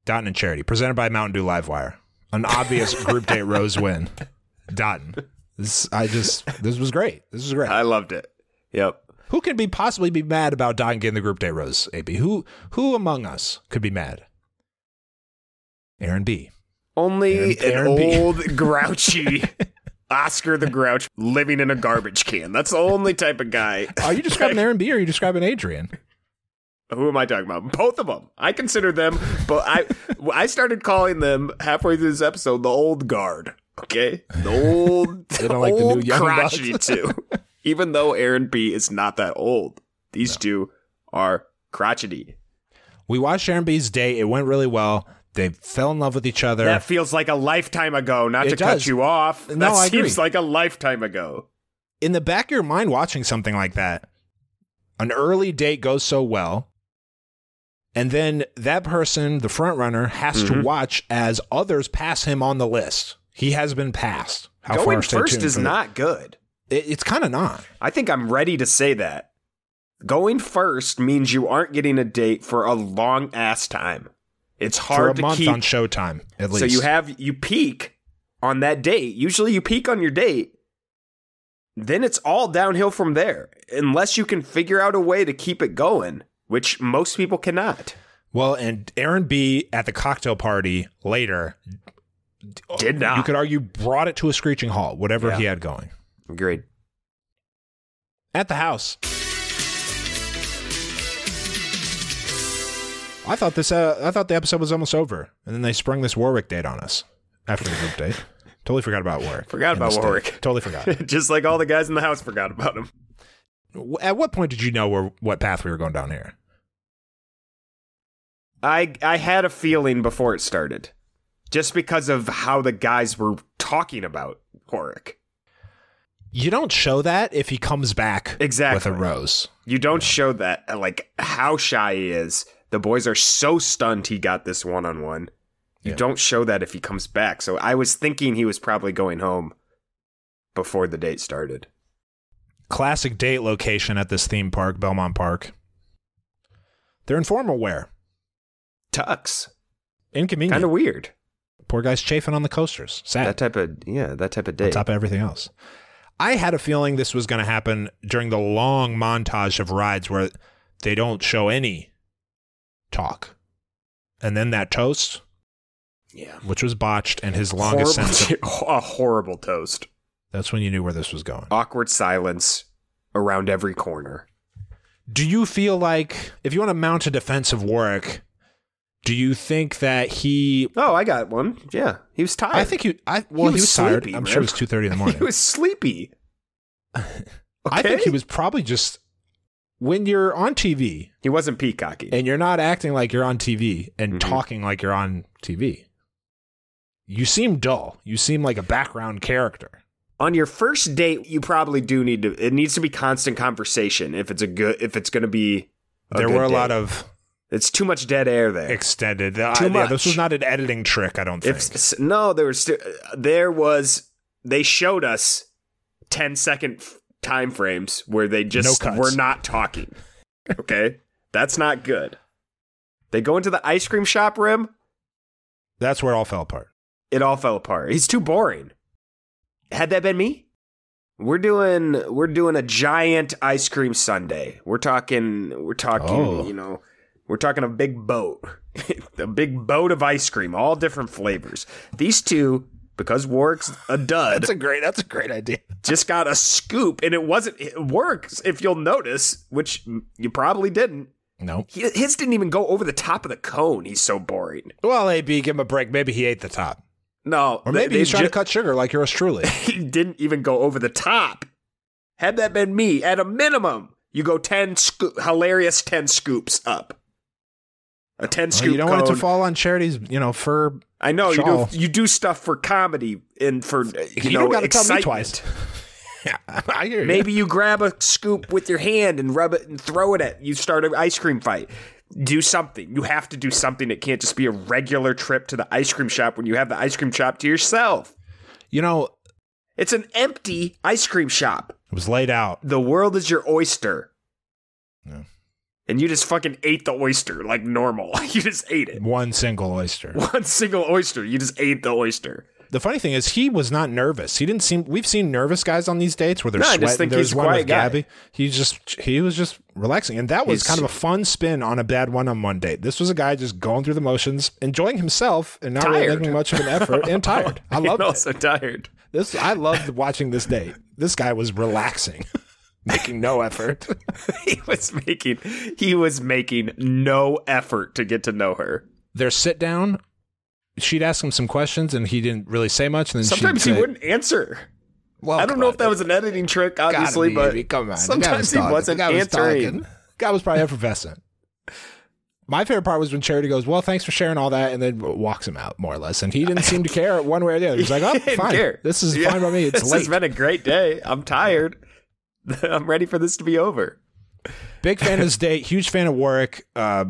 Dotun and Charity, presented by Mountain Dew Livewire. An obvious group date rose win. Dotun. This I just this was great. This was great. I loved it. Yep. who could be possibly be mad about Dotun getting the group date rose, AB? Who who among us could be mad? Aaron B. Only Aaron- an Aaron old, grouchy Oscar the Grouch living in a garbage can. That's the only type of guy. Are you describing Aaron B or are you describing Adrian? Who am I talking about? Both of them. I consider them, but I I started calling them halfway through this episode the old guard. Okay, the old, They don't like the new old young crotchety too. Even though Aaron B is not that old, these two are crotchety. We watched Aaron B's date. It went really well. They fell in love with each other. That feels like a lifetime ago. Not It to does. cut you off. No, that I agree. seems like a lifetime ago. in the back of your mind watching something like that, an early date goes so well, and then that person, the front runner, has Mm-hmm. to watch as others pass him on the list. He has been passed. How Going? First is not good. It, it's kind of not. I think I'm ready to say that. Going first means you aren't getting a date for a long ass time. It's For hard to keep. on Showtime, at least. so you have you peak, on that date. Usually you peak on your date, then it's all downhill from there, unless you can figure out a way to keep it going, which most people cannot. Well, and Aaron B at the cocktail party later Did not. You could argue brought it to a screeching halt, whatever Yeah. he had going. Agreed. At the house. I thought this uh, I thought the episode was almost over. And then they sprung this Warwick date on us after the group date. Totally forgot about Warwick. Forgot about this date. Warwick. Totally forgot. Just like all the guys in the house forgot about him. At what point did you know where what path we were going down here? I I had a feeling before it started, just because of how the guys were talking about Warwick. You don't show that if he comes back Exactly. with a rose. You don't show that like how shy he is. The boys are so stunned he got this one on one. You Yeah. don't show that if he comes back. So I was thinking he was probably going home before the date started. Classic date location at this theme park, Belmont Park. They're in formal wear. Tux. Inconvenient. Kind of weird. Poor guy's chafing on the coasters. Sad. That type of yeah, that type of day. on top of everything else. I had a feeling this was going to happen during the long montage of rides where they don't show any talk. And then that toast, yeah. which was botched, and his longest Horrible, sentence. a horrible toast. That's when you knew where this was going. Awkward silence around every corner. Do you feel like, if you want to mount a defense of Warwick, do you think that he. Oh, I got one. Yeah, he was tired. I think he. I, well, he was was, tired. sleepy, I'm man. sure it was 2.30 in the morning. he was sleepy. I think he was probably just. When you're on TV, He wasn't peacocky. and you're not acting like you're on TV and Mhm. talking like you're on TV. You seem dull. You seem like a background character. on your first date, you probably do need to. It needs to be constant conversation if it's a good. If it's going to be. There were a date. lot of It's too much dead air there. extended. Too uh, yeah, this was not an editing trick. I don't think. If no, there was there was they showed us 10 second time frames where they just cuts. were not talking. Okay, that's not good. They go into the ice cream shop rim. That's where it all fell apart. It all fell apart. He's too boring. Had that been me, we're doing we're doing a giant ice cream sundae. We're talking we're talking Oh. you know we're talking a big boat, a big boat of ice cream, all different flavors. These two, because Warwick's a dud, that's a great. That's a great idea. just got a scoop, and it wasn't it works. If you'll notice, which you probably didn't, No. he, his didn't even go over the top of the cone. He's so boring. Well, AB, give him a break. Maybe he ate the top, No, or maybe they he's trying ju- to cut sugar like yours truly. he didn't even go over the top. Had that been me, at a minimum, you go 10 sco- hilarious 10 scoops up. A 10 Well, scoop you don't want it to fall on charity's, you know, For I know you do you do stuff for comedy and for uh, you, You know don't gotta tell me twice. yeah, I hear you. Maybe you grab a scoop with your hand and rub it and throw it at you start an ice cream fight. Do something. You have to do something. It can't just be a regular trip to the ice cream shop when you have the ice cream shop to yourself. You know, It's an empty ice cream shop. it was laid out. the world is your oyster. And you just fucking ate the oyster like normal. you just ate it. One single oyster. One single oyster. You just ate the oyster. The funny thing is, he was not nervous. He didn't seem. We've seen nervous guys on these dates where they're No, I just think There's he's a one with guy. Gabby. He just he was just relaxing, and that was He's- kind of a fun spin on a bad one-on-one date. This was a guy just going through the motions, enjoying himself, and not really making much of an effort, and tired. I it. also tired. This I loved watching this date. This guy was relaxing, making no effort. he was making he was making no effort to get to know her. Their sit down. She'd ask him some questions, and he didn't really say much. And then Sometimes she'd he say, wouldn't answer. Well, I don't know on, if that was an editing trick, obviously, be, but baby. come on. The guy sometimes was he talking. wasn't the guy was answering. talking. guy was probably effervescent. My favorite part was when Charity goes, "Well, thanks for sharing all that," and then walks him out more or less. And he didn't seem to care one way or the other. He's like, "Oh, He didn't fine. care. This is Yeah. fine by me. It's this late." has been a great day. I'm tired. I'm ready for this to be over. Big fan of this date. Huge fan of Warwick. Uh,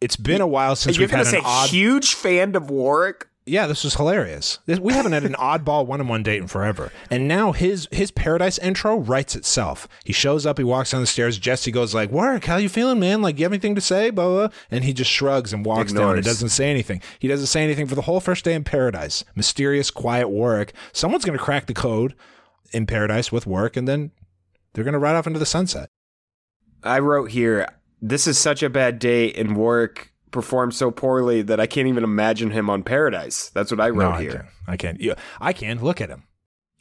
it's been a while since You're we've had say an odd. huge fan of Warwick? yeah, this was hilarious. We haven't had an oddball one-on-one date in forever, and now his his paradise intro writes itself. He shows up, he walks down the stairs. Jesse goes like, "Warwick, How you feeling, man? Like, you have anything to say?" Blah, blah. And he just shrugs and walks down and doesn't say anything. He doesn't say anything for the whole first day in paradise. Mysterious, quiet Warwick. Someone's gonna crack the code in paradise with Warwick, and then they're gonna ride off into the sunset. I wrote here, this is such a bad day, and Warwick performed so poorly that I can't even imagine him on Paradise. That's what I No, wrote I here. can't. I can't. Yeah, I can. Look at him.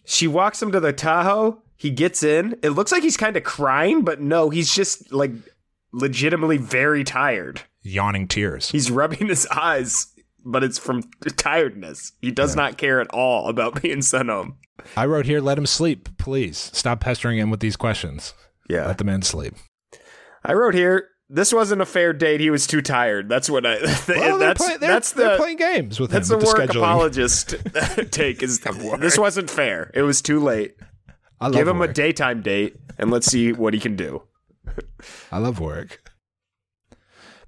She walks him to the Tahoe. He gets in. It looks like he's kind of crying, but no, he's just like legitimately very tired. Yawning tears. He's rubbing his eyes, but it's from tiredness. He does not care at all about being sent home. I wrote here, let him sleep, please. Stop pestering him with these questions. Yeah. Let the man sleep. I wrote here, this wasn't a fair date. He was too tired. That's what I. Well, they're, that's play- they're, that's the playing games with That's him. the with work scheduling. apologist take. Is this wasn't fair? It was too late. I love Give him a daytime date and let's see what he can do. I love Warwick.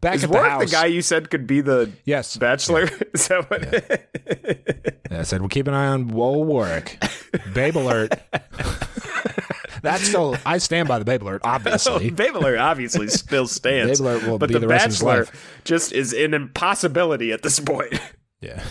Back Is at the Warwick house. the guy you said could be the yes. bachelor? Is that what? Yeah, I said, well, keep an eye on Whoa Warwick. Babe alert. That's still, I stand by the Babe alert, obviously. Oh, Babe Alert obviously still stands. Babe Alert will but be the, the rest of his Bachelor just is an impossibility at this point. Yeah.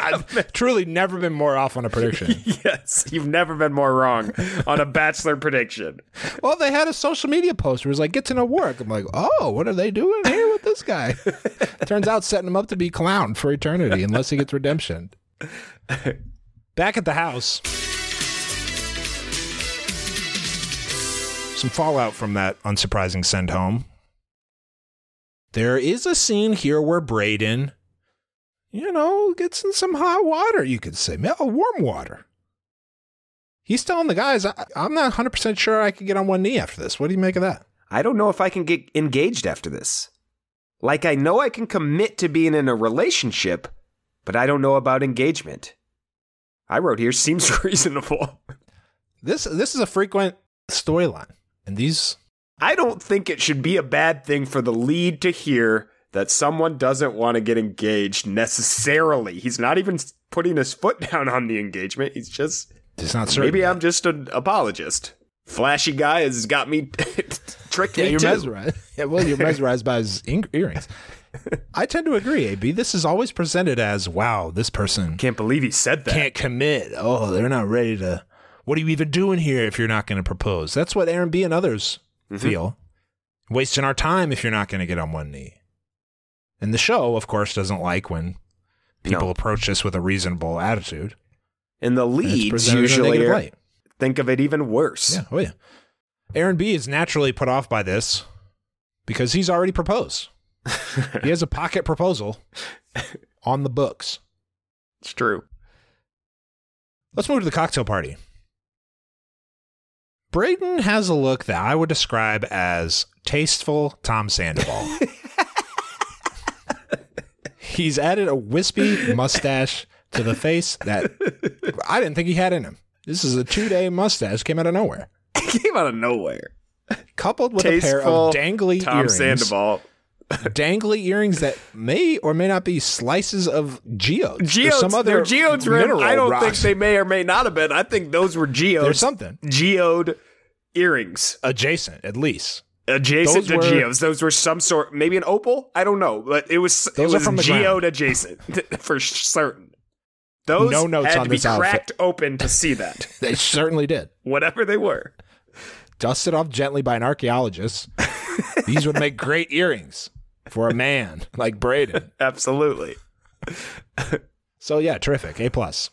I've truly never been more off on a prediction. yes, you've never been more wrong on a Bachelor prediction. Well, they had a social media post where it was like, get to know Warwick. I'm like, oh, what are they doing here with this guy? Turns out setting him up to be clown for eternity unless he gets redemption. Back at the house. Some fallout from that unsurprising send home. There is a scene here where Brayden, you know, gets in some hot water, you could say, oh, warm water. He's telling the guys, I, I'm not 100% sure I could get on one knee after this. What do you make of that? I don't know if I can get engaged after this. Like, I know I can commit to being in a relationship, but I don't know about engagement. I wrote here, seems reasonable. This this is a frequent storyline. And these I don't think it should be a bad thing for the lead to hear that someone doesn't want to get engaged necessarily. He's not even putting his foot down on the engagement. He's just, it's not certain. maybe I'm just an apologist. Flashy guy has got me tricked yeah, me you're too. mesmerized. Yeah, well, you're mesmerized by his ing- earrings. I tend to agree, AB. This is always presented as, wow, this person Can't believe he said that. can't commit. Oh, they're not ready to. What are you even doing here if you're not going to propose? That's what Aaron B and others mm-hmm. feel. Wasting our time if you're not going to get on one knee. And the show, of course, doesn't like when people No. approach this with a reasonable attitude. And the And leads presented in a usually are- think of it even worse. Yeah. Oh, yeah. Aaron B is naturally put off by this because he's already proposed. he has a pocket proposal on the books. It's true. Let's move to the cocktail party. Brayden has a look that I would describe as tasteful Tom Sandoval. He's added a wispy mustache to the face that I didn't think he had in him. This is a two day mustache, came out of nowhere. It came out of nowhere. Coupled with a pair of dangly Tom earrings. Sandoval. dangly earrings that may or may not be slices of geodes. Geodes, some other they're geodes mineral I don't think they may or may not have been. I think those were geodes. There's something geode earrings adjacent, at least. Adjacent Those to were- geodes. Those were some sort, maybe an opal. I don't know, but it was Those it was from geode adjacent for certain. Those No notes had on to be this outfit. cracked open to see that, They certainly did. whatever they were. Dusted off gently by an archaeologist. These would make great earrings for a man like Brayden. Absolutely. So yeah, terrific. A plus.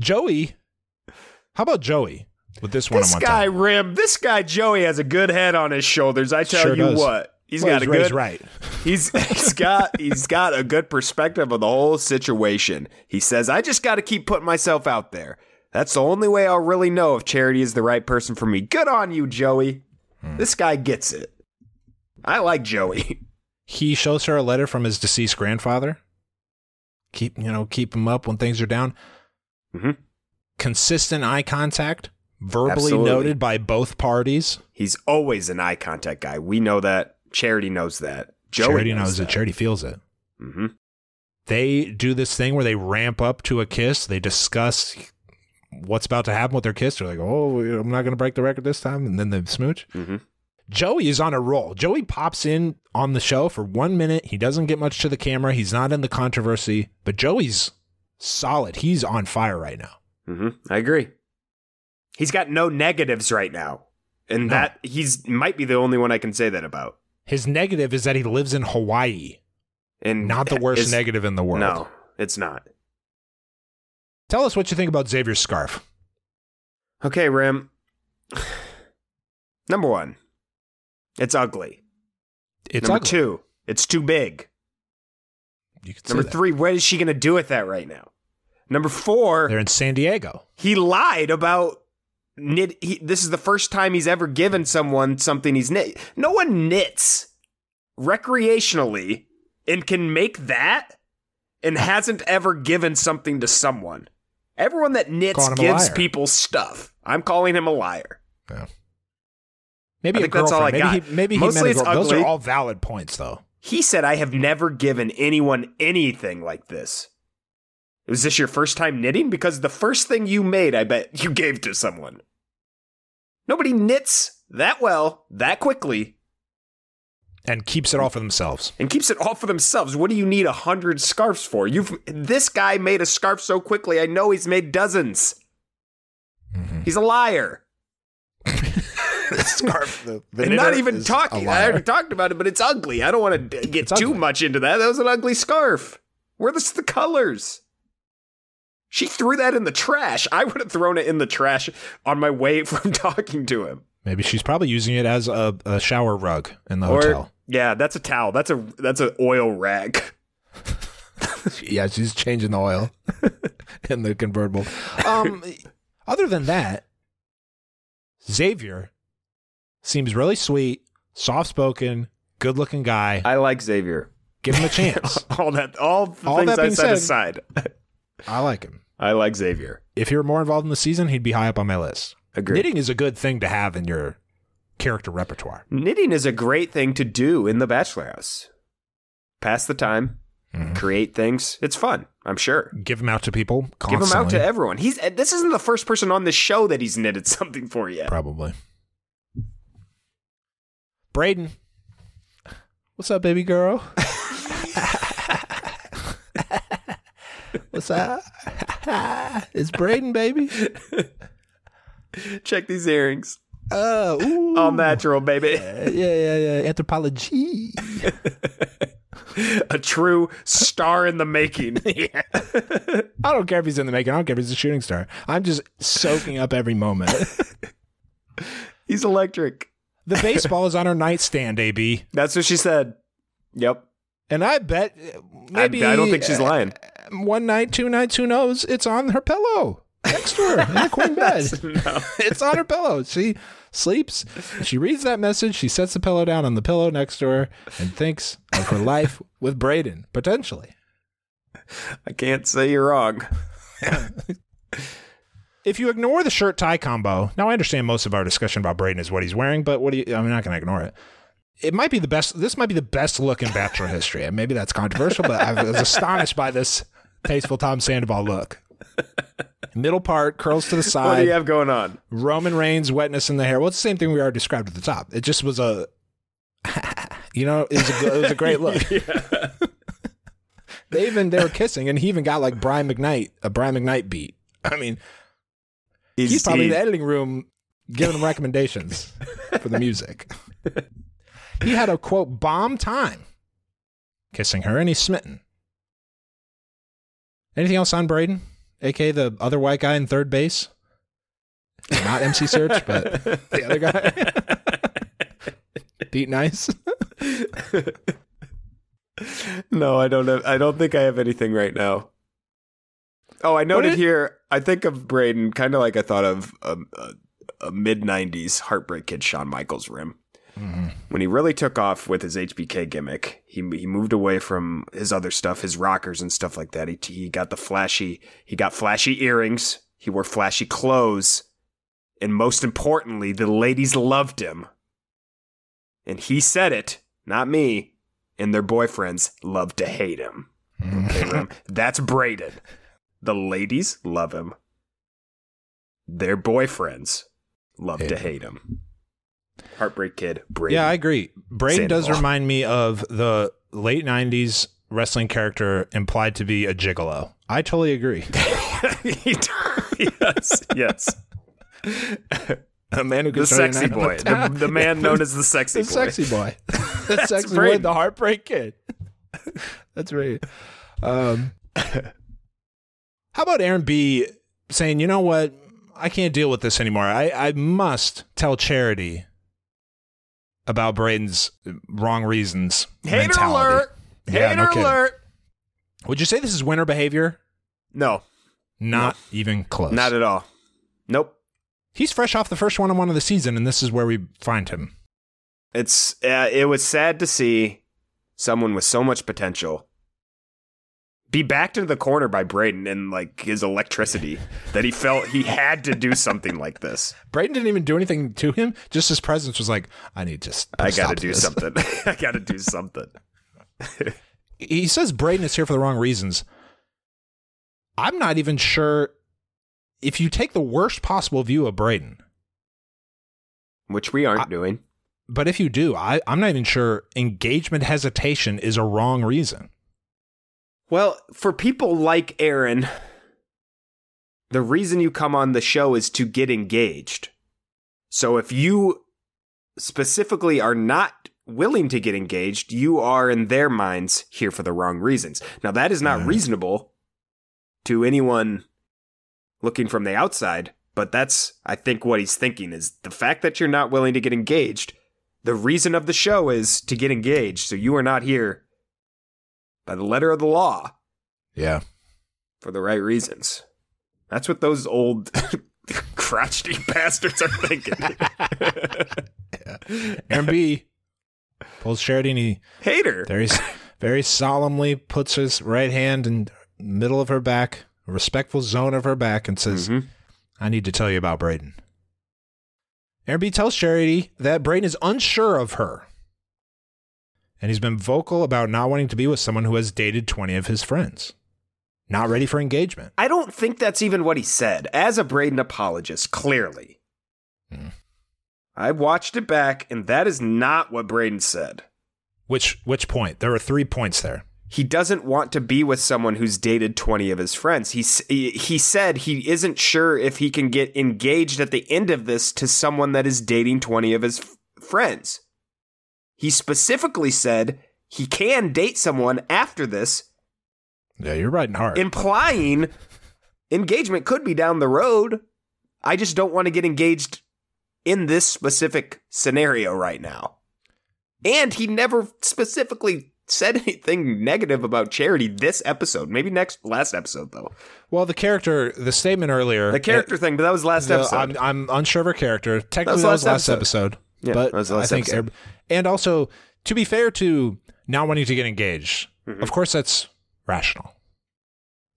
Joey. How about Joey with this one This guy time? Rim, this guy Joey has a good head on his shoulders. I tell Sure you does. what, he's Well, got a raised good right. He's he's got he's got a good perspective of the whole situation. He says, "I just got to keep putting myself out there. That's the only way I'll really know if Charity is the right person for me." Good on you, Joey. Hmm. This guy gets it. I like Joey. He shows her a letter from his deceased grandfather. Keep you know, keep him up when things are down. Mhm. Consistent eye contact, verbally Absolutely. noted by both parties. He's always an eye contact guy. We know that. Charity knows that. Joey Charity knows, knows it. Charity feels it. hmm they do this thing where they ramp up to a kiss. They discuss what's about to happen with their kiss. They're like, "Oh, I'm not going to break the record this time," and then they smooch. Mm-hmm. Joey is on a roll. Joey pops in on the show for one minute. He doesn't get much to the camera. He's not in the controversy, but Joey's solid. He's on fire right now. Mm-hmm. I agree. He's got no negatives right now, and No. that he's might be the only one I can say that about. His negative is that he lives in Hawaii. And Not the worst negative in the world. No, it's not. Tell us what you think about Xavier's scarf. Okay, Rim. Number one, it's ugly. It's Number ugly. two, it's too big. Number three, what is she going to do with that right now? Number four, They're in San Diego. he lied about knit. He, this is the first time he's ever given someone something he's knit. No one knits recreationally and can make that and hasn't ever given something to someone. Everyone that knits Calling him a gives people stuff. I'm calling him a liar. Yeah. Maybe I a think that's all I. Maybe got. he, maybe he Mostly meant a it's girl- Those are all valid points, though. He said, I have never given anyone anything like this. Was this your first time knitting? Because the first thing you made, I bet you gave to someone. Nobody knits that well, that quickly, And keeps it all for themselves. and keeps it all for themselves. What do you need a hundred scarves for? You've this guy made a scarf so quickly. I know he's made dozens. Mm-hmm. He's a liar, scarf. The, the and not even talking. I already talked about it, but it's ugly. I don't want to get It's too ugly. much into that. That was an ugly scarf. Where are the, the colors? She threw that in the trash. I would have thrown it in the trash on my way from talking to him. Maybe she's probably using it as a, a shower rug in the Or hotel. yeah, that's a towel. That's a that's an oil rag. Yeah, she's changing the oil in the convertible. Um, other than that, Xavier seems really sweet, soft spoken, good looking guy. I like Xavier. Give him a chance. all that all the All things that I said- aside. I like him. I like Xavier. If he were more involved in the season, he'd be high up on my list. Agreed. Knitting is a good thing to have in your character repertoire. Knitting is a great thing to do in the bachelor house. Pass the time, Mhm. create things. It's fun. I'm sure. Give them out to people. Give them out to everyone. He's this isn't the first person on this show that he's knitted something for yet. Probably. Brayden. What's up, baby girl? What's up? it's Brayden, baby. Check these earrings. Oh, ooh. All natural, baby. yeah, yeah, yeah. Anthropologie. a true star in the making. I don't care if he's in the making. I don't care if he's a shooting star. I'm just soaking up every moment. He's electric. The baseball is on her nightstand, AB. That's what she said. Yep. And I bet uh, I, I don't think she's uh, lying. One night, two nights, who knows? It's on her pillow next to her in the queen bed. no. it's on her pillow. She sleeps. She reads that message. She sets the pillow down on the pillow next to her and thinks of her life with Brayden, potentially. I can't say you're wrong. If you ignore the shirt tie combo, now I understand most of our discussion about Brayden is what he's wearing, but what do you, I'm not going to ignore it. It might be the best. This might be the best look in Bachelor history. And maybe that's controversial, but I was astonished by this tasteful Tom Sandoval look. Middle part curls to the side. What do you have going on? Roman Reigns wetness in the hair. Well, it's the same thing we already described at the top. It just was a, you know, it was a, it was a great look. they even they were kissing, and he even got like Brian McKnight, a Brian McKnight beat. I mean, he's, probably in the editing room giving them recommendations for the music. he had a quote bomb time kissing her, and he's smitten. Anything else on Brayden, aka the other white guy in 3rd Bass? Not MC Serch, but the other guy. Pete Nice. no, I don't have. I don't think I have anything right now. Oh, I noted did- here. I think of Brayden kind of like I thought of um, a, a mid '90s heartbreak kid, Shawn Michaels rim. When he really took off with his HBK gimmick, he he moved away from his other stuff, his rockers and stuff like that. He he got the flashy. He got flashy earrings. He wore flashy clothes, and most importantly, the ladies loved him. And he said it, not me. And their boyfriends loved to hate him. Mm-hmm. Okay, Rim. That's Brayden. The ladies love him. Their boyfriends love Hate to him. hate him. Heartbreak Kid, Brayden. Yeah, I agree. Brayden does remind me of the late '90s wrestling character implied to be a gigolo. I totally agree. He does. yes, yes. a man who The sexy boy. The, the man known as the sexy the boy. sexy boy. the sexy boy, the heartbreak kid. That's right. Um, how about Aaron B saying, you know what? I can't deal with this anymore. I, I must tell Charity about Brayden's wrong reasons. Hater mentality. alert. Yeah, Hater no alert. Would you say this is winner behavior? No, Not even close. not at all. Nope. He's fresh off the first one on one of the season, and this is where we find him. It's uh, it was sad to see someone with so much potential be backed into the corner by Brayden and like his electricity that he felt he had to do something like this. Brayden didn't even do anything to him. Just his presence was like, I need to. s- put a I got to to do this." something. I got to do something. he says Brayden is here for the wrong reasons. I'm not even sure if you take the worst possible view of Brayden, Which we aren't I- doing. but if you do, I, I'm not even sure engagement hesitation is a wrong reason. Well, for people like Aaron, the reason you come on the show is to get engaged. So if you specifically are not willing to get engaged, you are in their minds here for the wrong reasons. Now that is not reasonable to anyone looking from the outside, but that's I think what he's thinking is the fact that you're not willing to get engaged. The reason of the show is to get engaged, so you are not here by the letter of the law Yeah. for the right reasons. That's what those old crotchety bastards are thinking. Aaron B pulls he Hater. very, very solemnly puts his right hand in the middle of her back, respectful zone of her back, and says, Mhm. I need to tell you about Brayden. Aaron B tells Charity that Brayden is unsure of her. And he's been vocal about not wanting to be with someone who has dated 20 of his friends. Not ready for engagement. I don't think that's even what he said. As a Brayden apologist, clearly. Hmm. I watched it back, and that is not what Brayden said. Which which point? There are three points there. He doesn't want to be with someone who's dated 20 of his friends. He, he he said he isn't sure if he can get engaged at the end of this to someone that is dating 20 of his f- friends. He specifically said he can date someone after this Yeah, you're riding hard. implying engagement could be down the road. I just don't want to get engaged in this specific scenario right now. And he never specifically said anything negative about charity this episode. Maybe next last episode though. well, the character, the statement earlier, The character eh, thing, but that was last the- episode. I'm, I'm unsure of her character. Technically, was that was last last episode. Yeah, but that was the last I think, episode. And also to be fair to not wanting to get engaged, Mm-hmm. of course, that's rational.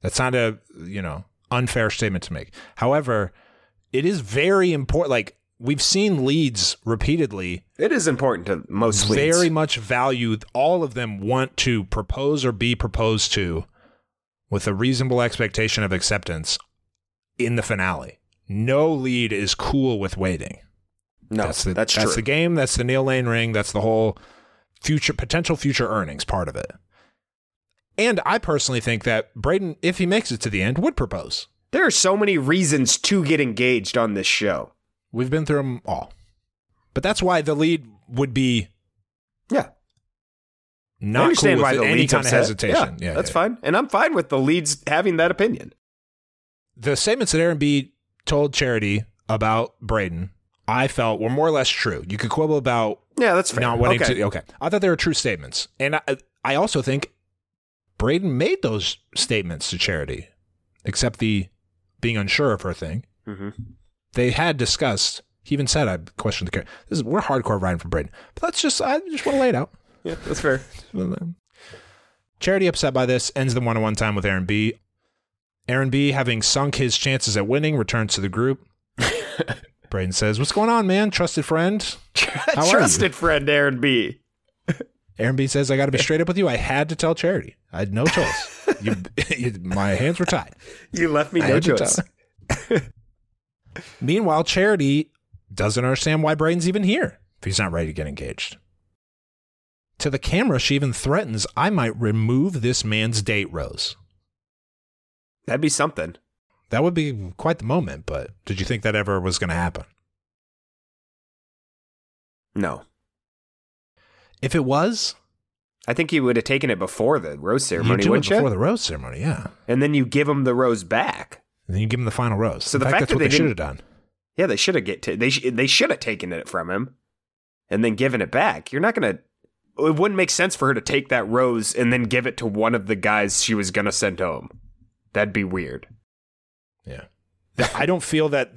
That's not a you know unfair statement to make. However, it is very important. Like we've seen leads repeatedly it is important to most leads. very much value. All of them want to propose or be proposed to with a reasonable expectation of acceptance in the finale. No lead is cool with waiting. No, that's the, that's, that's the game. That's the Neil Lane ring. That's the whole future potential future earnings part of it. And I personally think that Brayden, if he makes it to the end, would propose. There are so many reasons to get engaged on this show. We've been through them all, but that's why the lead would be Yeah. not I understand cool why with the any kind of hesitation. Yeah, that's fine. And I'm fine with the leads having that opinion. the statements that Aaron B told Charity about Brayden, I felt were more or less true. You could quibble about Yeah, that's fair. not wanting okay. to. Okay, I thought they were true statements, and I, I also think Brayden made those statements to Charity, except the being unsure of her thing. Mhm. They had discussed. He even said, "I questioned the character." This is we're hardcore riding for Brayden, but let's just I just want to lay it out. Yeah, that's fair. Charity upset by this ends the one-on-one time with Aaron B. Aaron B, having sunk his chances at winning, returns to the group. Brayden says, "What's going on, man? Trusted friend." How are you? Trusted friend Aaron B. Aaron B says, "I got to be straight up with you. I had to tell Charity. I had no choice." You, you, my hands were tied. You left me I no choice. Meanwhile, Charity doesn't understand why Brayden's even here if he's not ready to get engaged. To the camera, she even threatens, I might remove this man's date, Rose. That'd be something. That would be quite the moment, but did you think that ever was going to happen? No. If it was, I think he would have taken it before the rose you ceremony, do wouldn't you? before the rose ceremony, yeah. and then you give him the rose back. And then you give him the final rose. So In the fact, fact that's that what they they should have done. Yeah, they should have get ta- they sh- they should have taken it from him, and then given it back. You're not gonna. It wouldn't make sense for her to take that rose and then give it to one of the guys she was gonna send home. That'd be weird. Yeah. I don't feel that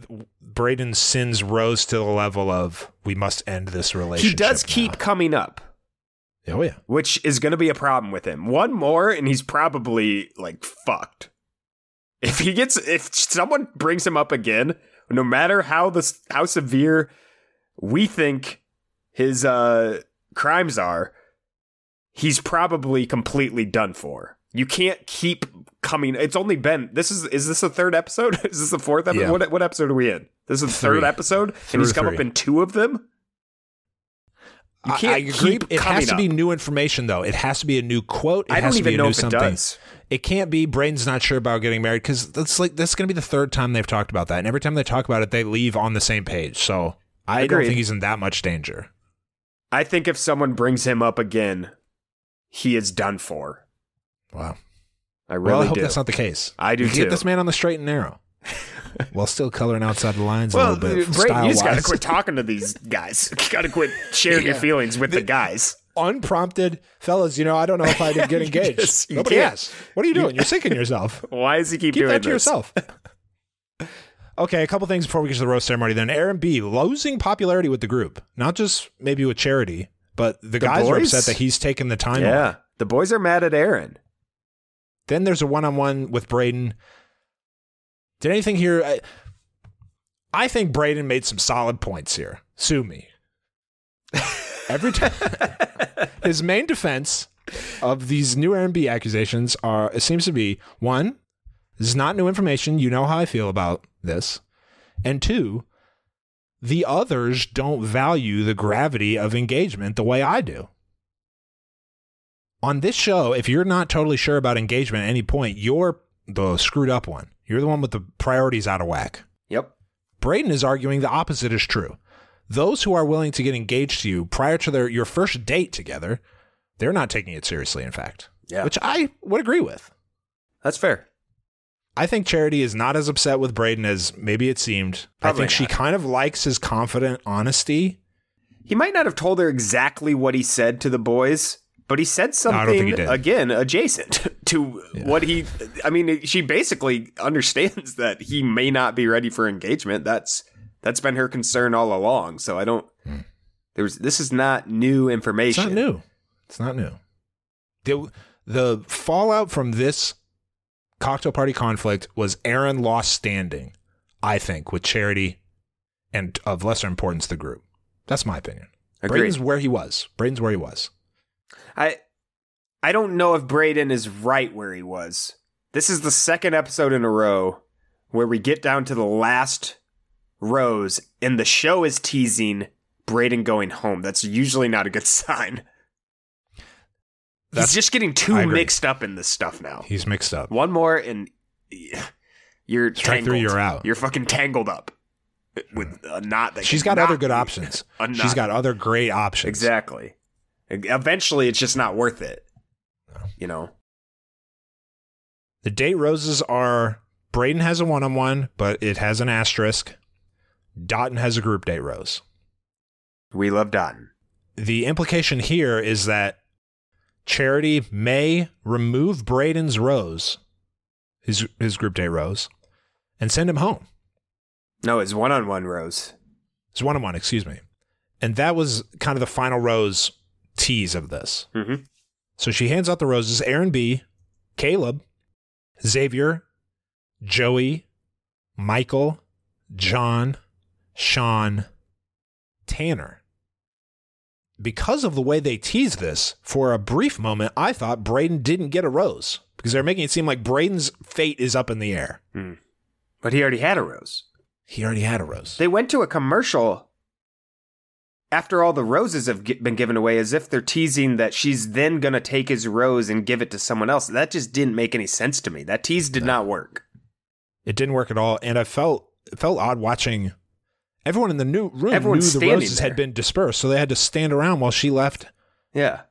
Brayden's sins Rose to the level of we must end this relationship. He does keep now." coming up, Oh yeah. which is going to be a problem with him. One more, and he's probably like fucked. If he gets, if someone brings him up again, no matter how this how severe we think his uh crimes are, he's probably completely done for. You can't keep coming. It's only been this is is this the third episode? Is this the fourth episode? Yeah. What what episode are we in? This is the Three. third episode, Through and he's come three. up in two of them. You I- can't I agree. keep It has to be new information, though. It has to be a new quote. It I has don't to be even a know new if it does. It can't be Brain's not sure about getting married because that's like that's going to be the third time they've talked about that, and every time they talk about it, they leave on the same page. So I don't think he's in that much danger. I think if someone brings him up again, he is done for. Wow. I really well, I hope do. that's not the case. I do We can Get this man on the straight and narrow, while still coloring outside the lines well, a little bit. Uh, Brayden, you just got to quit talking to these guys. You got to quit sharing your feelings with the guys. unprompted, fellas. You know, I don't know if I did get engaged. just- Nobody can't. asked. What are you doing? You're sinking yourself. Why does he keep, Keep doing that to this? yourself. okay, a couple things before we get to the rose ceremony. Then Aaron B losing popularity with the group, not just maybe with charity, but the, guys are upset that he's taken the time. Yeah, off. the boys are mad at Aaron. Then there's a one-on-one with Brayden. Did anything here? I, I think Brayden made some solid points here. Sue me. Every time, his main defense of these new Aaron B accusations are it seems to be one, this is not new information. You know how I feel about this, and two, the others don't value the gravity of engagement the way I do. On this show, if you're not totally sure about engagement at any point, you're the screwed up one. You're the one with the priorities out of whack. Yep. Brayden is arguing the opposite is true. Those who are willing to get engaged to you prior to their your first date together, they're not taking it seriously, in fact. Yeah. Which I would agree with. That's fair. I think Charity is not as upset with Brayden as maybe it seemed. Probably I think she kind of likes his confident honesty. He might not have told her exactly what he said to the boys, but he said something he again adjacent to what he. I mean, she basically understands that he may not be ready for engagement. That's that's been her concern all along. So I don't. Hmm. There's this is not new information. It's not new. It's not new. The, the fallout from this cocktail party conflict was Aaron lost standing, I think, with Charity and of lesser importance, the group. That's my opinion. Agreed. Brayden's where he was. Brayden's where he was. I I don't know if Brayden is right where he was. This is the second episode in a row where we get down to the last rose and the show is teasing Brayden going home. That's usually not a good sign. That's- He's just getting too mixed up in this stuff now. He's mixed up. One more and you're Strike three, tangled. you're out. You're fucking tangled up with a knot that she's got other good options. she's got other great options. Exactly. Eventually, it's just not worth it. You know. The date roses are Brayden has a one on one, but it has an asterisk. Dotun has a group date rose. We love Dotun. the implication here is that Charity may remove Brayden's rose, his his group date rose, and send him home. No, it's one on one rose. His one on one, excuse me. And that was kind of the final rose tease of this. Mm-hmm. So she hands out the roses. Aaron B, Caleb, Xavier, Joey, Michael, John, Sean, Tanner. because of the way they tease this, for a brief moment, I thought Brayden didn't get a rose because they're making it seem like Brayden's fate is up in the air. But he already had a rose. He already had a rose. They went to a commercial after all the roses have been given away as if they're teasing that she's then going to take his rose and give it to someone else. That just didn't make any sense to me. That tease did not work. It didn't work at all, and I felt it felt odd watching. Everyone in the new room Everyone's knew the roses there. had been dispersed, so they had to stand around while she left Yeah.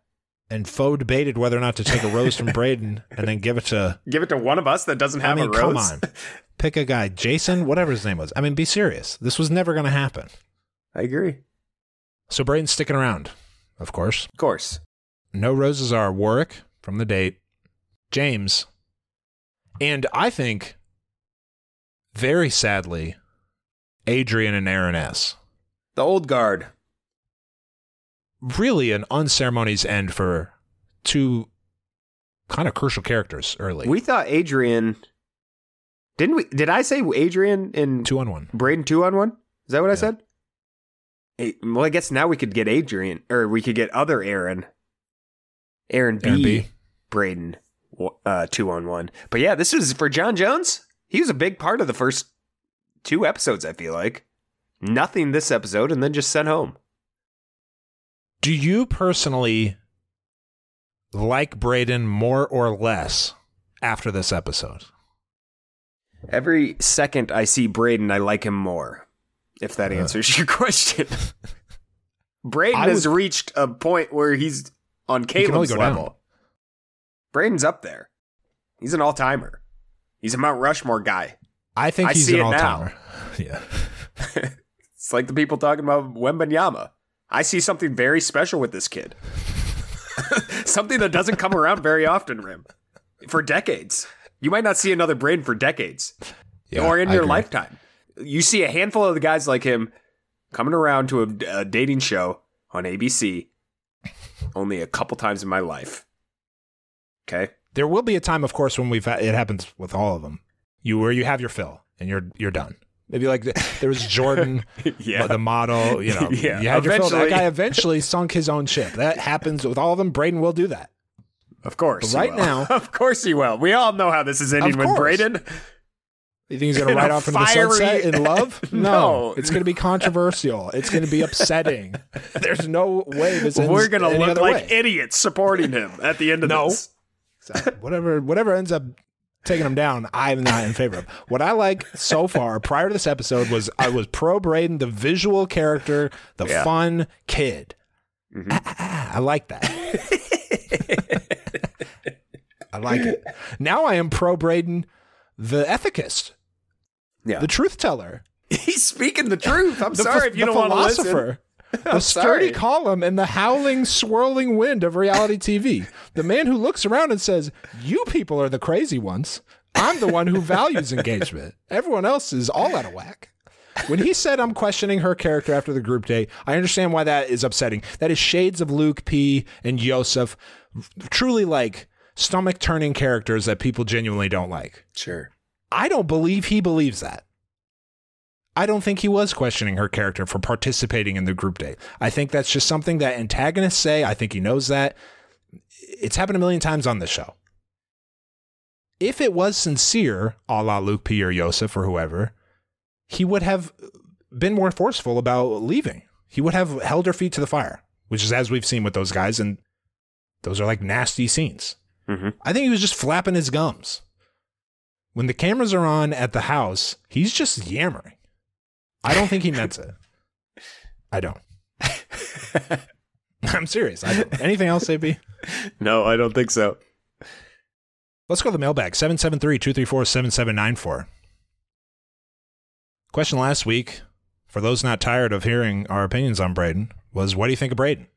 and faux debated whether or not to take a rose from Brayden and then give it to. Give it to one of us that doesn't I have mean, a rose. come on, pick a guy, Jason, whatever his name was. I mean, be serious. This was never going to happen. I agree. So Brayden's sticking around, of course. Of course. No roses are Warwick from the date, James, and I think, very sadly, Adrian and Aaron S. The old guard. Really an unceremonious end for two kind of crucial characters early. We thought Adrian. Didn't we? Did I say Adrian in two on one. Brayden two on one? Is that what I said? Well, I guess now we could get Adrian, or we could get other Aaron. Aaron B. Aaron B. Brayden uh, two on one. But yeah, this is for John Jones. He was a big part of the first two episodes. I feel like nothing this episode, and then just sent home. Do you personally like Brayden more or less after this episode? Every second I see Brayden, I like him more. If that Uh. answers your question. Brayden I has reached a point where he's on Caleb's go down. level. Brayden's up there. He's an all timer. He's a Mount Rushmore guy. I think I he's an all timer. Yeah. It's like the people talking about Wembanyama. I see something very special with this kid. something that doesn't come around very often, Rim. For decades. You might not see another Brayden for decades. Yeah, or in I your agree. lifetime. You see a handful of the guys like him coming around to a, a dating show on ABC only a couple times in my life. Okay? There will be a time, of course, when we've it happens with all of them. You where you have your fill and you're you're done. Maybe like there was Jordan, Yeah. the model. You know, Yeah, you had your fill. That eventually. guy eventually sunk his own ship. That happens with all of them. Brayden will do that. Of course. But right now- of course he will. We all know how this is ending with. Brayden. You think he's going to ride off into the fiery- sunset in love? No. It's going to be controversial. It's going to be upsetting. There's no way this We're gonna any look like way. idiots supporting him at the end of No. this. whatever whatever ends up taking him down, I'm not in favor of. What I like so far prior to this episode was I was pro Brayden, the visual character, the Yeah. fun kid. Ah, ah, ah, I like that. I like it. Now I am pro Brayden, the ethicist, Yeah. the truth teller. He's speaking the truth. I'm the sorry ph- if you the don't want to listen. philosopher. The sturdy sorry. column and the howling, swirling wind of reality TV. The man who looks around and says, You people are the crazy ones. I'm the one who values engagement. Everyone else is all out of whack. When he said, I'm questioning her character after the group date, I understand why that is upsetting. That is shades of Luke P. and Yosef. Truly like stomach turning characters that people genuinely don't like. Sure. I don't believe he believes that. I don't think he was questioning her character for participating in the group date. I think that's just something that antagonists say. I think he knows that. It's happened a million times on this show. If it was sincere, a la Luke P. or Yosef or whoever, he would have been more forceful about leaving. He would have held her feet to the fire, which is as we've seen with those guys, and those are like nasty scenes. Mhm. I think he was just flapping his gums. When the cameras are on at the house, he's just yammering. I don't think he meant it. I don't. I'm serious. I don't. Anything else, AB? No, I don't think so. Let's go to the mailbag 773 234 7794. Question last week, for those not tired of hearing our opinions on Brayden, was what do you think of Brayden?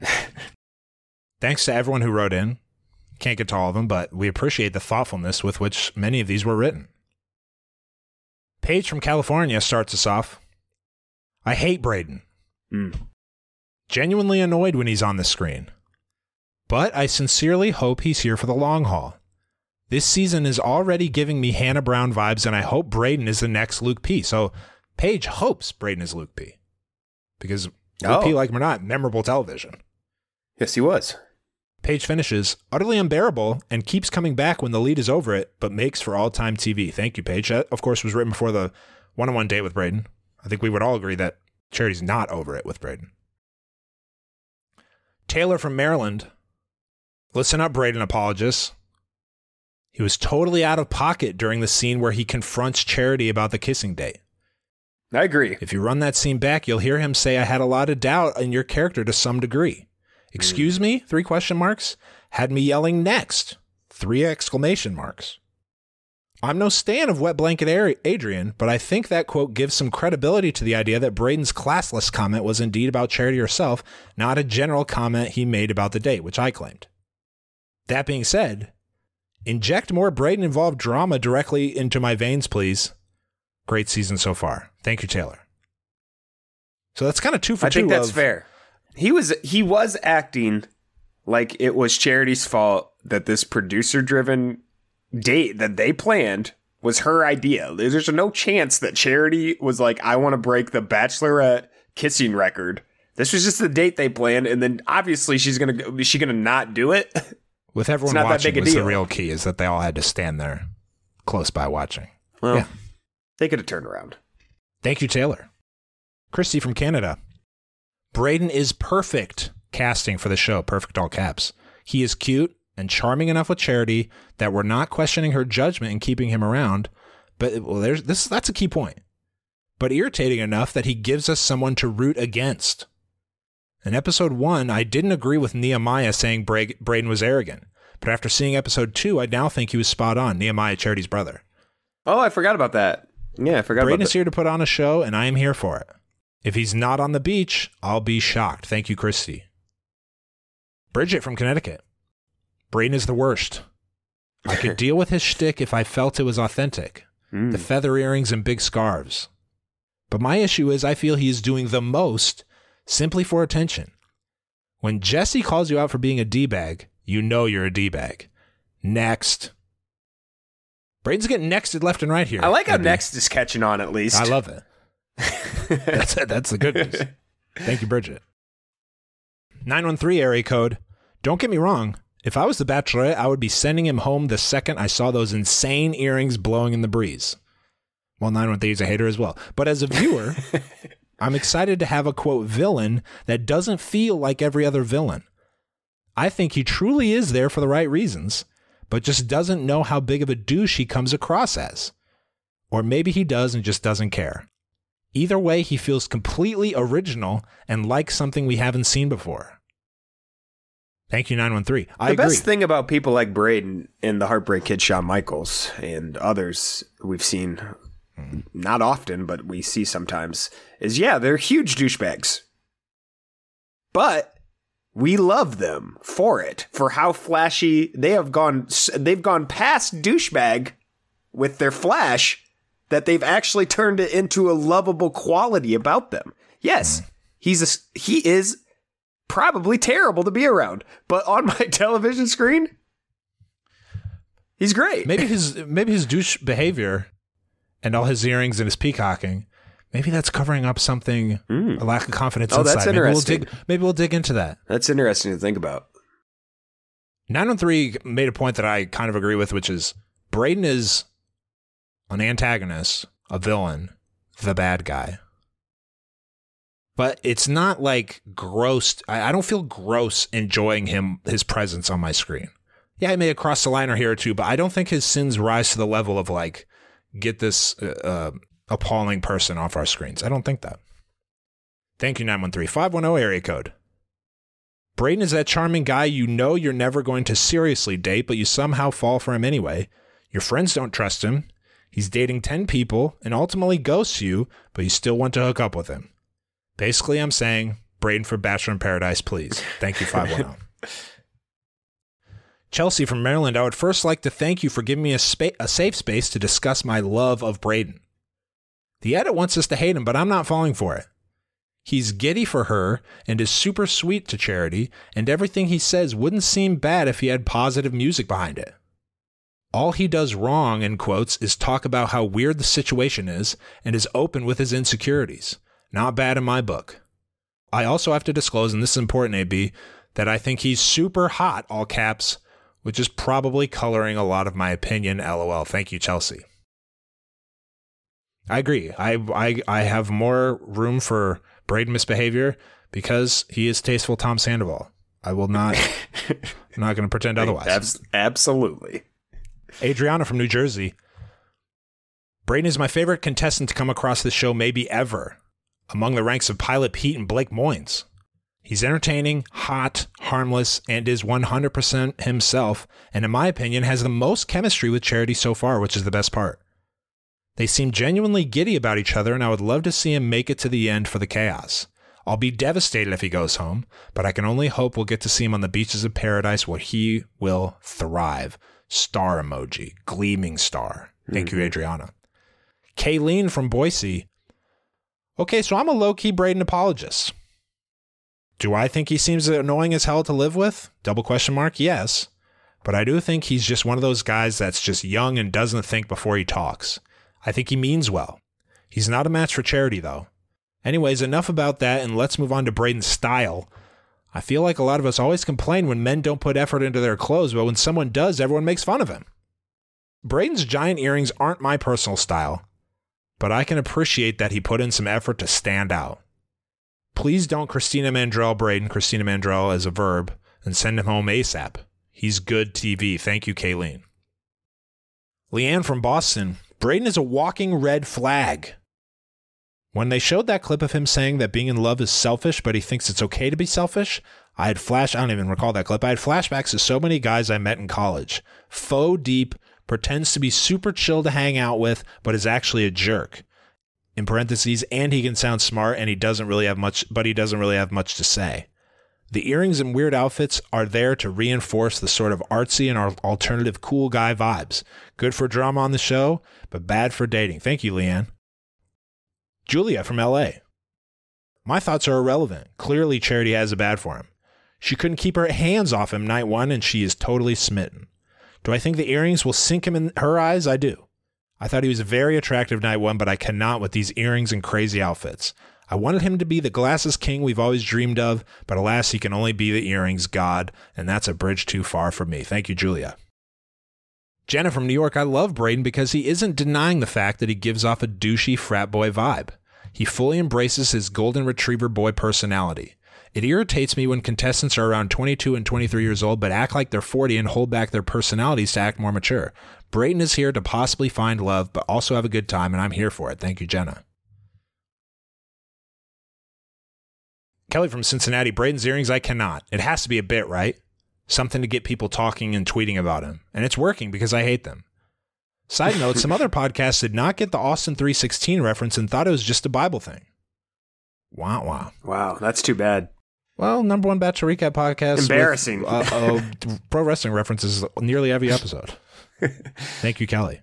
Thanks to everyone who wrote in. Can't get to all of them, but we appreciate the thoughtfulness with which many of these were written. Paige from California starts us off. I hate Brayden. Mm. Genuinely annoyed when he's on the screen. But I sincerely hope he's here for the long haul. This season is already giving me Hannah Brown vibes, and I hope Brayden is the next Luke P. So Paige hopes Brayden is Luke P. Because Oh. Repeat like we're not, memorable television. Yes, he was. Paige finishes, utterly unbearable, and keeps coming back when the lead is over it, but makes for all time TV. Thank you, Paige. That, of course, was written before the one on one date with Brayden. I think we would all agree that Charity's not over it with Brayden. Taylor from Maryland. Listen up, Brayden apologists. He was totally out of pocket during the scene where he confronts Charity about the kissing date. I agree. If you run that scene back, you'll hear him say, I had a lot of doubt in your character to some degree. Excuse me? Three question marks. Had me yelling next. Three exclamation marks. I'm no stan of Wet Blanket Adrian, but I think that quote gives some credibility to the idea that Brayden's classless comment was indeed about Charity herself, not a general comment he made about the date, which I claimed. That being said, inject more Brayden involved drama directly into my veins, please. Great season so far. Thank you, Taylor. So that's kind of two for I two. think that's of- fair. He was he was acting like it was Charity's fault that this producer driven date that they planned was her idea. There's no chance that Charity was like, I want to break the Bachelorette kissing record. This was just the date they planned, and then obviously she's gonna go- is she gonna not do it? With everyone not that watching, big a was the real key is that they all had to stand there close by watching. Well, Yeah. they could have turned around. Thank you, Taylor. Christy from Canada. Brayden is perfect casting for the show, perfect all caps. He is cute and charming enough with Charity that we're not questioning her judgment in keeping him around. But well, there's this that's a key point. But irritating enough that he gives us someone to root against. In episode one, I didn't agree with Nehemiah saying Bra- Brayden was arrogant. But after seeing episode two, I now think he was spot on. Nehemiah, Charity's brother. Oh, I forgot about that. Yeah, I forgot Brayden is here to put on a show, and I am here for it. If he's not on the beach, I'll be shocked. Thank you, Christy. Bridget from Connecticut. Brayden is the worst. I could deal with his shtick if I felt it was authentic. Mm. The feather earrings and big scarves. But my issue is I feel he is doing the most simply for attention. When Jesse calls you out for being a D-bag, you know you're a D-bag. Next. Brayden's getting nexted left and right here. I like how. Next is catching on at least. I love it. That's that's the good news. Thank you, Bridget. 913 area code. Don't get me wrong. If I was the bachelorette, I would be sending him home the second I saw those insane earrings blowing in the breeze. Well, 913 is a hater as well. But as a viewer, I'm excited to have a quote villain that doesn't feel like every other villain. I think he truly is there for the right reasons, but just doesn't know how big of a douche he comes across as. Or maybe he does and just doesn't care. Either way, he feels completely original and like something we haven't seen before. Thank you, 913. I the agree. best thing about people like Brayden and the Heartbreak Kid, Shawn Michaels, and others we've seen not often, but we see sometimes, is yeah, they're huge douchebags. But we love them for it, for how flashy they have gone. They've gone past douchebag with their flash that they've actually turned it into a lovable quality about them. Yes, hmm. he's a, he is probably terrible to be around, but on my television screen, he's great. maybe his maybe his douche behavior and all his earrings and his peacocking, maybe that's covering up something, hmm. a lack of confidence Oh, inside. that's maybe we'll dig maybe we'll dig into that. That's interesting to think about. 913 made a point that I kind of agree with, which is Brayden is an antagonist, a villain, the bad guy. But it's not like gross. I, I don't feel gross enjoying him, his presence on my screen. Yeah, I may have crossed the line or here or two, but I don't think his sins rise to the level of like, get this uh, uh, appalling person off our screens. I don't think that. Thank you, 913. 510 area code. Brayden is that charming guy you know you're never going to seriously date, but you somehow fall for him anyway. Your friends don't trust him. He's dating 10 people and ultimately ghosts you, but you still want to hook up with him. Basically, I'm saying, Brayden for Bachelor in Paradise, please. Thank you, 510. Chelsea from Maryland, I would first like to thank you for giving me a, spa- a safe space to discuss my love of Brayden. The edit wants us to hate him, but I'm not falling for it. He's giddy for her and is super sweet to Charity, and everything he says wouldn't seem bad if he had positive music behind it. All he does wrong, in quotes, is talk about how weird the situation is and is open with his insecurities. Not bad in my book. I also have to disclose, and this is important, AB, that I think he's super hot, all caps, which is probably coloring a lot of my opinion. LOL. Thank you, Chelsea. I agree. I I I have more room for Brayden misbehavior because he is tasteful Tom Sandoval. I will not I'm not going to pretend otherwise. Abs- absolutely. Adriana from New Jersey. Brayden is my favorite contestant to come across this show maybe ever. Among the ranks of Pilot Pete and Blake Moynes. He's entertaining, hot, harmless, and is 100% himself, and in my opinion, has the most chemistry with Charity so far, which is the best part. They seem genuinely giddy about each other, and I would love to see him make it to the end for the chaos. I'll be devastated if he goes home, but I can only hope we'll get to see him on the beaches of paradise where he will thrive. Star emoji, gleaming star. Thank you, mm-hmm. Adriana. Kayleen from Boise. Okay, so I'm a low key Brayden apologist. Do I think he seems annoying as hell to live with? Double question mark, yes. But I do think he's just one of those guys that's just young and doesn't think before he talks. I think he means well. He's not a match for charity, though. Anyways, enough about that, and let's move on to Brayden's style. I feel like a lot of us always complain when men don't put effort into their clothes, but when someone does, everyone makes fun of him. Brayden's giant earrings aren't my personal style, but I can appreciate that he put in some effort to stand out. Please don't Christina Mandrell Brayden, Christina Mandrell as a verb, and send him home ASAP. He's good TV. Thank you, Kayleen. Leanne from Boston. Brayden is a walking red flag. When they showed that clip of him saying that being in love is selfish, but he thinks it's okay to be selfish, I had flash I don't even recall that clip. I had flashbacks to so many guys I met in college. Faux deep, pretends to be super chill to hang out with, but is actually a jerk. In parentheses, and he can sound smart and he doesn't really have much but he doesn't really have much to say. The earrings and weird outfits are there to reinforce the sort of artsy and alternative cool guy vibes. Good for drama on the show, but bad for dating. Thank you, Leanne. Julia from LA. My thoughts are irrelevant. Clearly, Charity has a bad for him. She couldn't keep her hands off him night one, and she is totally smitten. Do I think the earrings will sink him in her eyes? I do. I thought he was very attractive night one, but I cannot with these earrings and crazy outfits. I wanted him to be the glasses king we've always dreamed of, but alas, he can only be the earrings god, and that's a bridge too far for me. Thank you, Julia. Jenna from New York, I love Brayden because he isn't denying the fact that he gives off a douchey frat boy vibe. He fully embraces his golden retriever boy personality. It irritates me when contestants are around 22 and 23 years old but act like they're 40 and hold back their personalities to act more mature. Brayden is here to possibly find love but also have a good time, and I'm here for it. Thank you, Jenna. Kelly from Cincinnati, Brayden's earrings, I cannot. It has to be a bit, right? Something to get people talking and tweeting about him. And it's working because I hate them. Side note, some other podcasts did not get the Austin 316 reference and thought it was just a Bible thing. Wow, wow. Wow, that's too bad. Well, number one Bachelor Recap podcast. with, Embarrassing. uh, uh, pro wrestling references nearly every episode. Thank you, Kelly.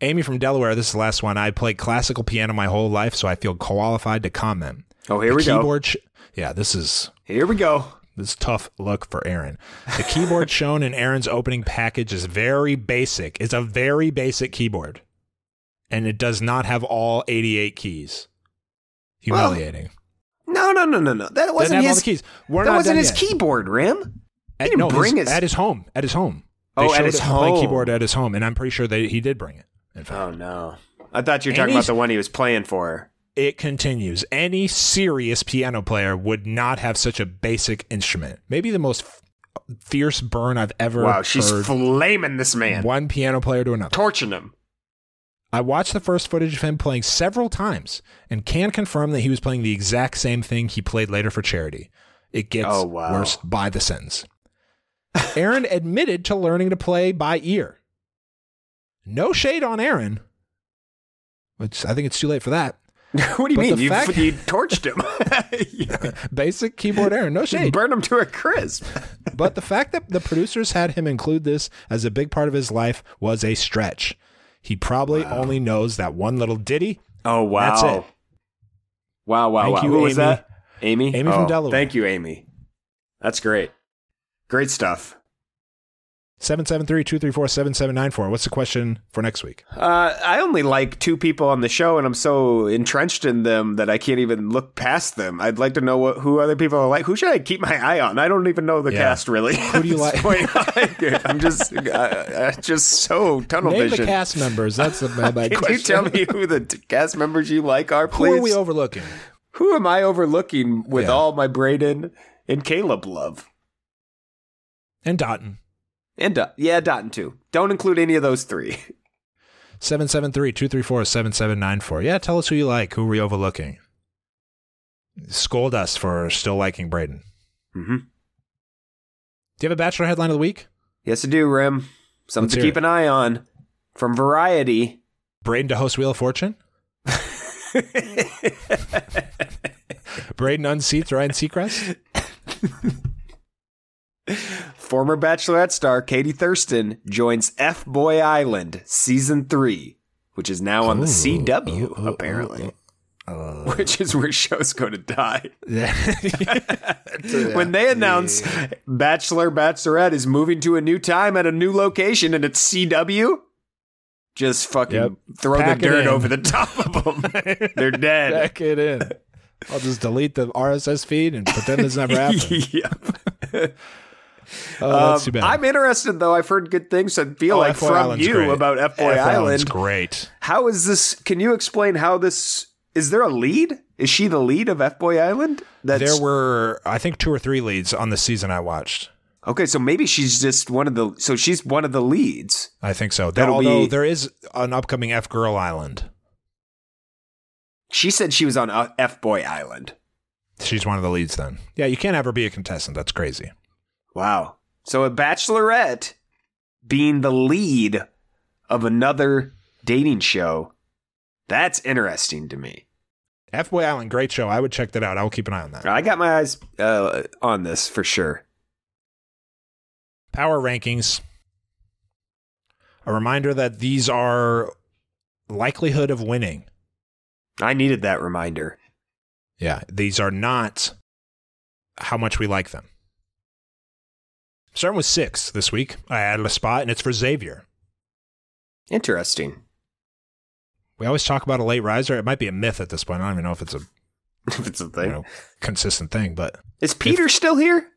Amy from Delaware, this is the last one. I played classical piano my whole life, so I feel qualified to comment. Oh, here The we go. sh- yeah, this is Here we go. This tough look for Aaron. The keyboard shown in Aaron's opening package is very basic. It's a very basic keyboard. And it does not have all 88 keys. Humiliating. No, no, no, no, no. That wasn't have all his. the keys. We're that wasn't his yet. keyboard, Ram. At, didn't no, bring his, his- at his home. At his home. Oh, at his him playing home. keyboard at his home, and I'm pretty sure that he did bring it. In fact, Oh no, I thought you were talking about the one he was playing for. It continues. Any serious piano player would not have such a basic instrument. Maybe the most f- fierce burn I've ever Wow, she's heard. flaming this man, one piano player to another. torching him. I watched the first footage of him playing several times and can confirm that he was playing the exact same thing he played later for charity. It gets Oh, wow. worse by the sentence. Aaron admitted to learning to play by ear. No shade on Aaron, which I think it's too late for that. what do you But mean? You, fact- you torched him. Basic keyboard error. no shade. burned him to a crisp. But the fact that the producers had him include this as a big part of his life was a stretch. He probably only knows that one little ditty. Oh wow! That's it. Wow, wow, Thank wow. you, Who was Amy. that? Amy. Amy from Oh, Delaware. Thank you, Amy. That's great. Great stuff. 773-234-7794. What's the question for next week? Uh, I only like two people on the show, and I'm so entrenched in them that I can't even look past them. I'd like to know what, who other people are like. Who should I keep my eye on? I don't even know the Yeah. cast really. Who do you like? I'm just, uh, uh, just so tunnel Name vision. the cast members. That's the mailbag Can question. you tell me who the t- cast members you like are, Who please? are we overlooking? Who am I overlooking with Yeah. all my Brayden and Caleb love? And Dotun. And Dot- yeah, Dotun too. Don't include any of those three. 773-234-7794. Yeah, tell us who you like. Who are we overlooking? Scold us for still liking Brayden. Mm-hmm. Do you have a Bachelor headline of the week? Yes, I do, Rim. Something to keep it. an eye on from Variety. Brayden to host Wheel of Fortune? Brayden unseats Ryan Seacrest? Former Bachelorette star Katie Thurston joins F Boy Island season three, which is now on the CW, apparently. Uh, which is where shows go to die. when they announce Bachelor Bachelorette is moving to a new time at a new location and it's CW, just fucking Yep. throw Pack the dirt over the top of them. They're dead. Back it in. I'll just delete the RSS feed and pretend this never happened. Yep. Oh, that's Um, too bad. I'm interested though. I've heard good things. I feel Oh, like F-Boy from Island's you great. about F Boy Island. great. How is this? Can you explain how this? Is there a lead? Is she the lead of F Boy Island? That's, there were, I think, two or three leads on the season I watched. okay, so maybe she's just one of the. So she's one of the leads. I think so. There, although be- there is an upcoming F Girl Island. She said she was on F Boy Island. She's one of the leads then. Yeah, you can't ever be a contestant. That's crazy. Wow. So a Bachelorette being the lead of another dating show. That's interesting to me. F Boy Island, great show. I would check that out. I will keep an eye on that. I got my eyes uh, on this for sure. Power rankings. A reminder that these are likelihood of winning. I needed that reminder. Yeah, these are not how much we like them. Starting with six this week, I added a spot, and it's for Xavier. Interesting. We always talk about a late riser. It might be a myth at this point. I don't even know if it's a if it's a you know, consistent thing, but Is Peter still here?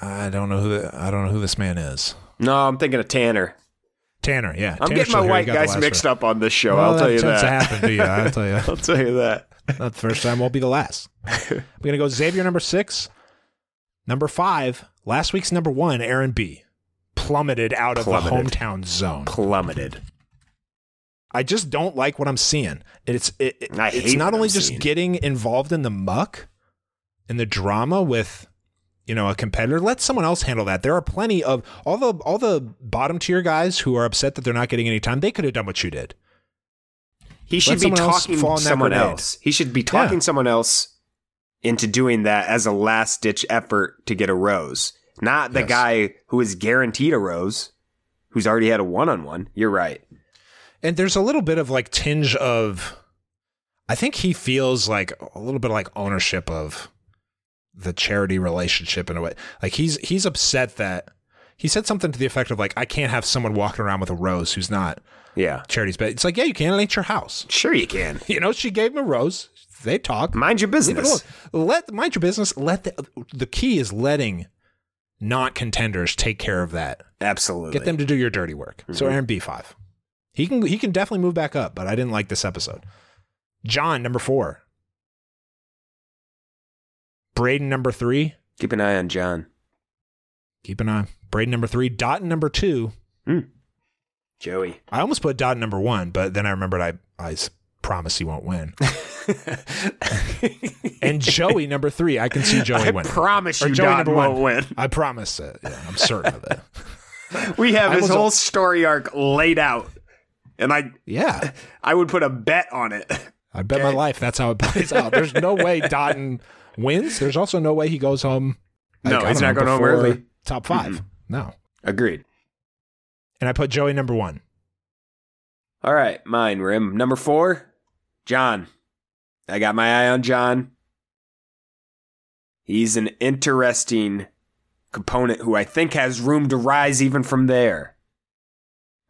I don't know who I don't know who this man is. No, I'm thinking of Tanner. Tanner, yeah. I'm Tanner's getting my. White guys mixed row. up on this show. Well, I'll tell you that. to happen to you. I'll tell you. I'll tell you that. Not the first time, won't be the last. We're gonna go Xavier number six, number five. Last week's number one, Aaron B, plummeted out of Plummeted. the hometown zone. Plummeted. I just don't like what I'm seeing. It's it, it- it's not only I'm just seeing. getting involved in the muck and the drama with you know a competitor. Let someone else handle that. There are plenty of all the all the bottom tier guys who are upset that they're not getting any time. They could have done what you did. He should be talking fall in that someone else. He should be talking Yeah. someone else into doing that as a last ditch effort to get a rose. Not the Yes. guy who is guaranteed a rose, who's already had a one on one. You're right. And there's a little bit of like tinge of I think he feels like a little bit like ownership of the charity relationship in a way. Like he's he's upset that he said something to the effect of like I can't have someone walking around with a rose who's not Yeah. charity's but it's like yeah you can it ain't your house. Sure you can. You know she gave him a rose. They talk. Mind your business. Let mind your business. Let the the key is letting not contenders take care of that. Absolutely. Get them to do your dirty work. So Mhm. Aaron B five. He can he can definitely move back up, but I didn't like this episode. John number four. Brayden number three. Keep an eye on John. Keep an eye. Brayden number three. Dot number two. Joey. I almost put Dot number one, but then I remembered I I promise he won't win. And Joey number three. I can see Joey win. I winning. promise Or you Joey Don number won't one. win. I promise it. Yeah, I'm certain of it. We have I his whole story arc laid out. And I Yeah. I would put a bet on it. I bet my life that's how it plays out. There's no way Dotun wins. There's also no way he goes home. No, I he's not know, going home early. Top 5 No. Agreed. And I put Joey number one. All right, mine, Rim. Number four, John. I got my eye on John. He's an interesting component who I think has room to rise even from there.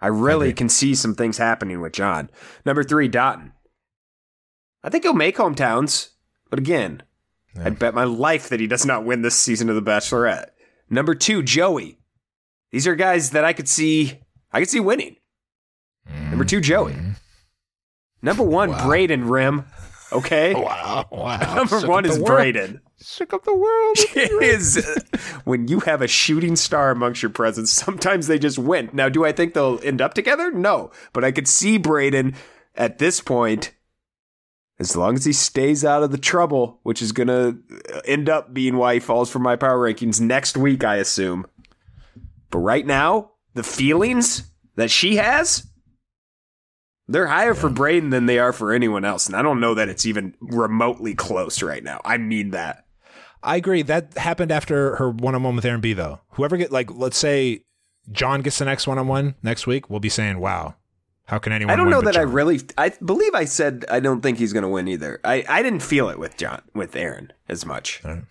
I really can see some things happening with John. Number three, Dotun. I think he'll make hometowns, but again, I'd bet my life that he does not win this season of The Bachelorette. Number two, Joey. These are guys that I could see. I could see winning. Number two, Joey. Mm-hmm. Number one, Brayden Rim. Okay. Wow, wow. Number one is Brayden. Shook up the world. It is uh, when you have a shooting star amongst your presence, sometimes they just win. Now, do I think they'll end up together? No. But I could see Brayden at this point, as long as he stays out of the trouble, which is going to uh, end up being why he falls from my power rankings next week, I assume. But right now, the feelings that she has, they're higher for Brayden than they are for anyone else. And I don't know that it's even remotely close right now. I mean that. I agree. That happened after her one on one with Aaron B. Though, whoever get like, let's say John gets the next one on one next week, we'll be saying, "Wow, how can anyone?" I don't know that I really. I believe I said I don't think he's going to win either. I, I didn't feel it with John with Aaron as much right.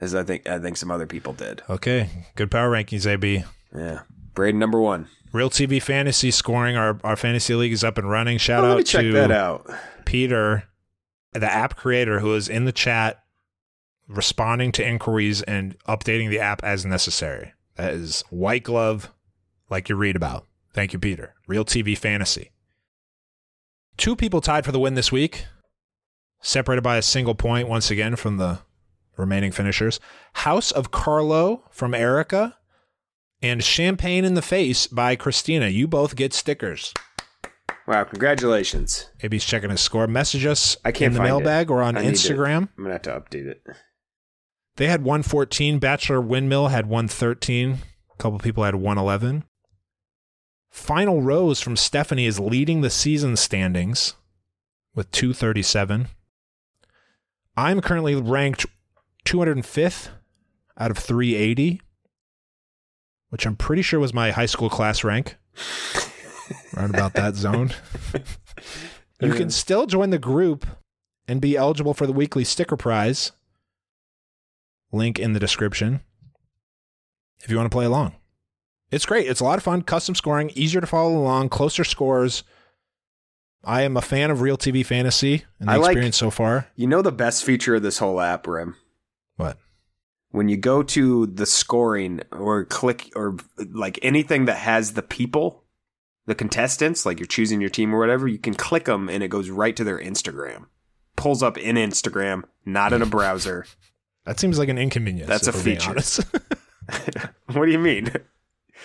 as I think I think some other people did. Okay, good power rankings, AB. Yeah, Brayden number one. Real TV fantasy scoring. Our our fantasy league is up and running. Shout Oh, out check to that out. Peter, the app creator, who is in the chat, responding to inquiries and updating the app as necessary. That is white glove, like you read about. Thank you, Peter. Real TV fantasy. Two people tied for the win this week, separated by a single point once again from the remaining finishers. House of Carlo from Erica and Champagne in the Face by Christina. You both get stickers. Wow, congratulations! Maybe he's checking his score. Message us I can't in the mailbag it. or on Instagram. I'm gonna have to update it. They had 114. Bachelor Windmill had 113. A couple people had 111. Final Rose from Stephanie is leading the season standings with 237. I'm currently ranked 205th out of 380, which I'm pretty sure was my high school class rank. Right about that zone. you can still join the group and be eligible for the weekly sticker prize. Link in the description if you want to play along. It's great. It's a lot of fun. Custom scoring, easier to follow along, closer scores. I am a fan of Real TV Fantasy and the I like- experience so far. You know the best feature of this whole app, Rim? What? When you go to the scoring or click or like anything that has the people, the contestants, like you're choosing your team or whatever, you can click them and it goes right to their Instagram. Pulls up in Instagram, not in a browser. That seems like an inconvenience. That's a feature. what do you mean?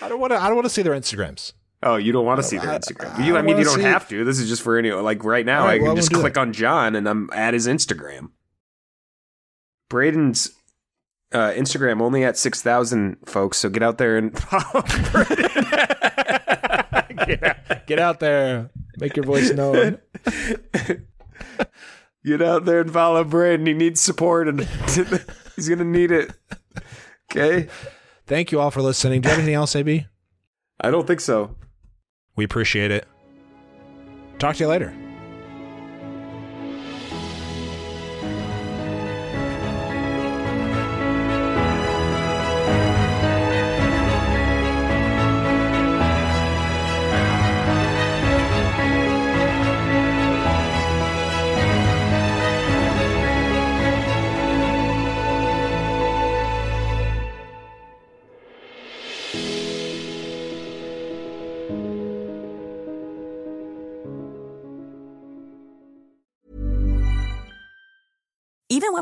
I don't want to. I don't want to see their Instagrams. Oh, you don't want to see their I- Instagram. I you, I mean, you don't have to. This is just for any. Like right now, right, I can well, just click it. on John and I'm at his Instagram. Brayden's uh, Instagram only at six thousand folks. So get out there and follow get, out, get out there. Make your voice known. get out there and follow Brayden. He needs support, and he's gonna need it. Okay. Thank you all for listening. Do you have anything else, AB? I don't think so. We appreciate it. Talk to you later.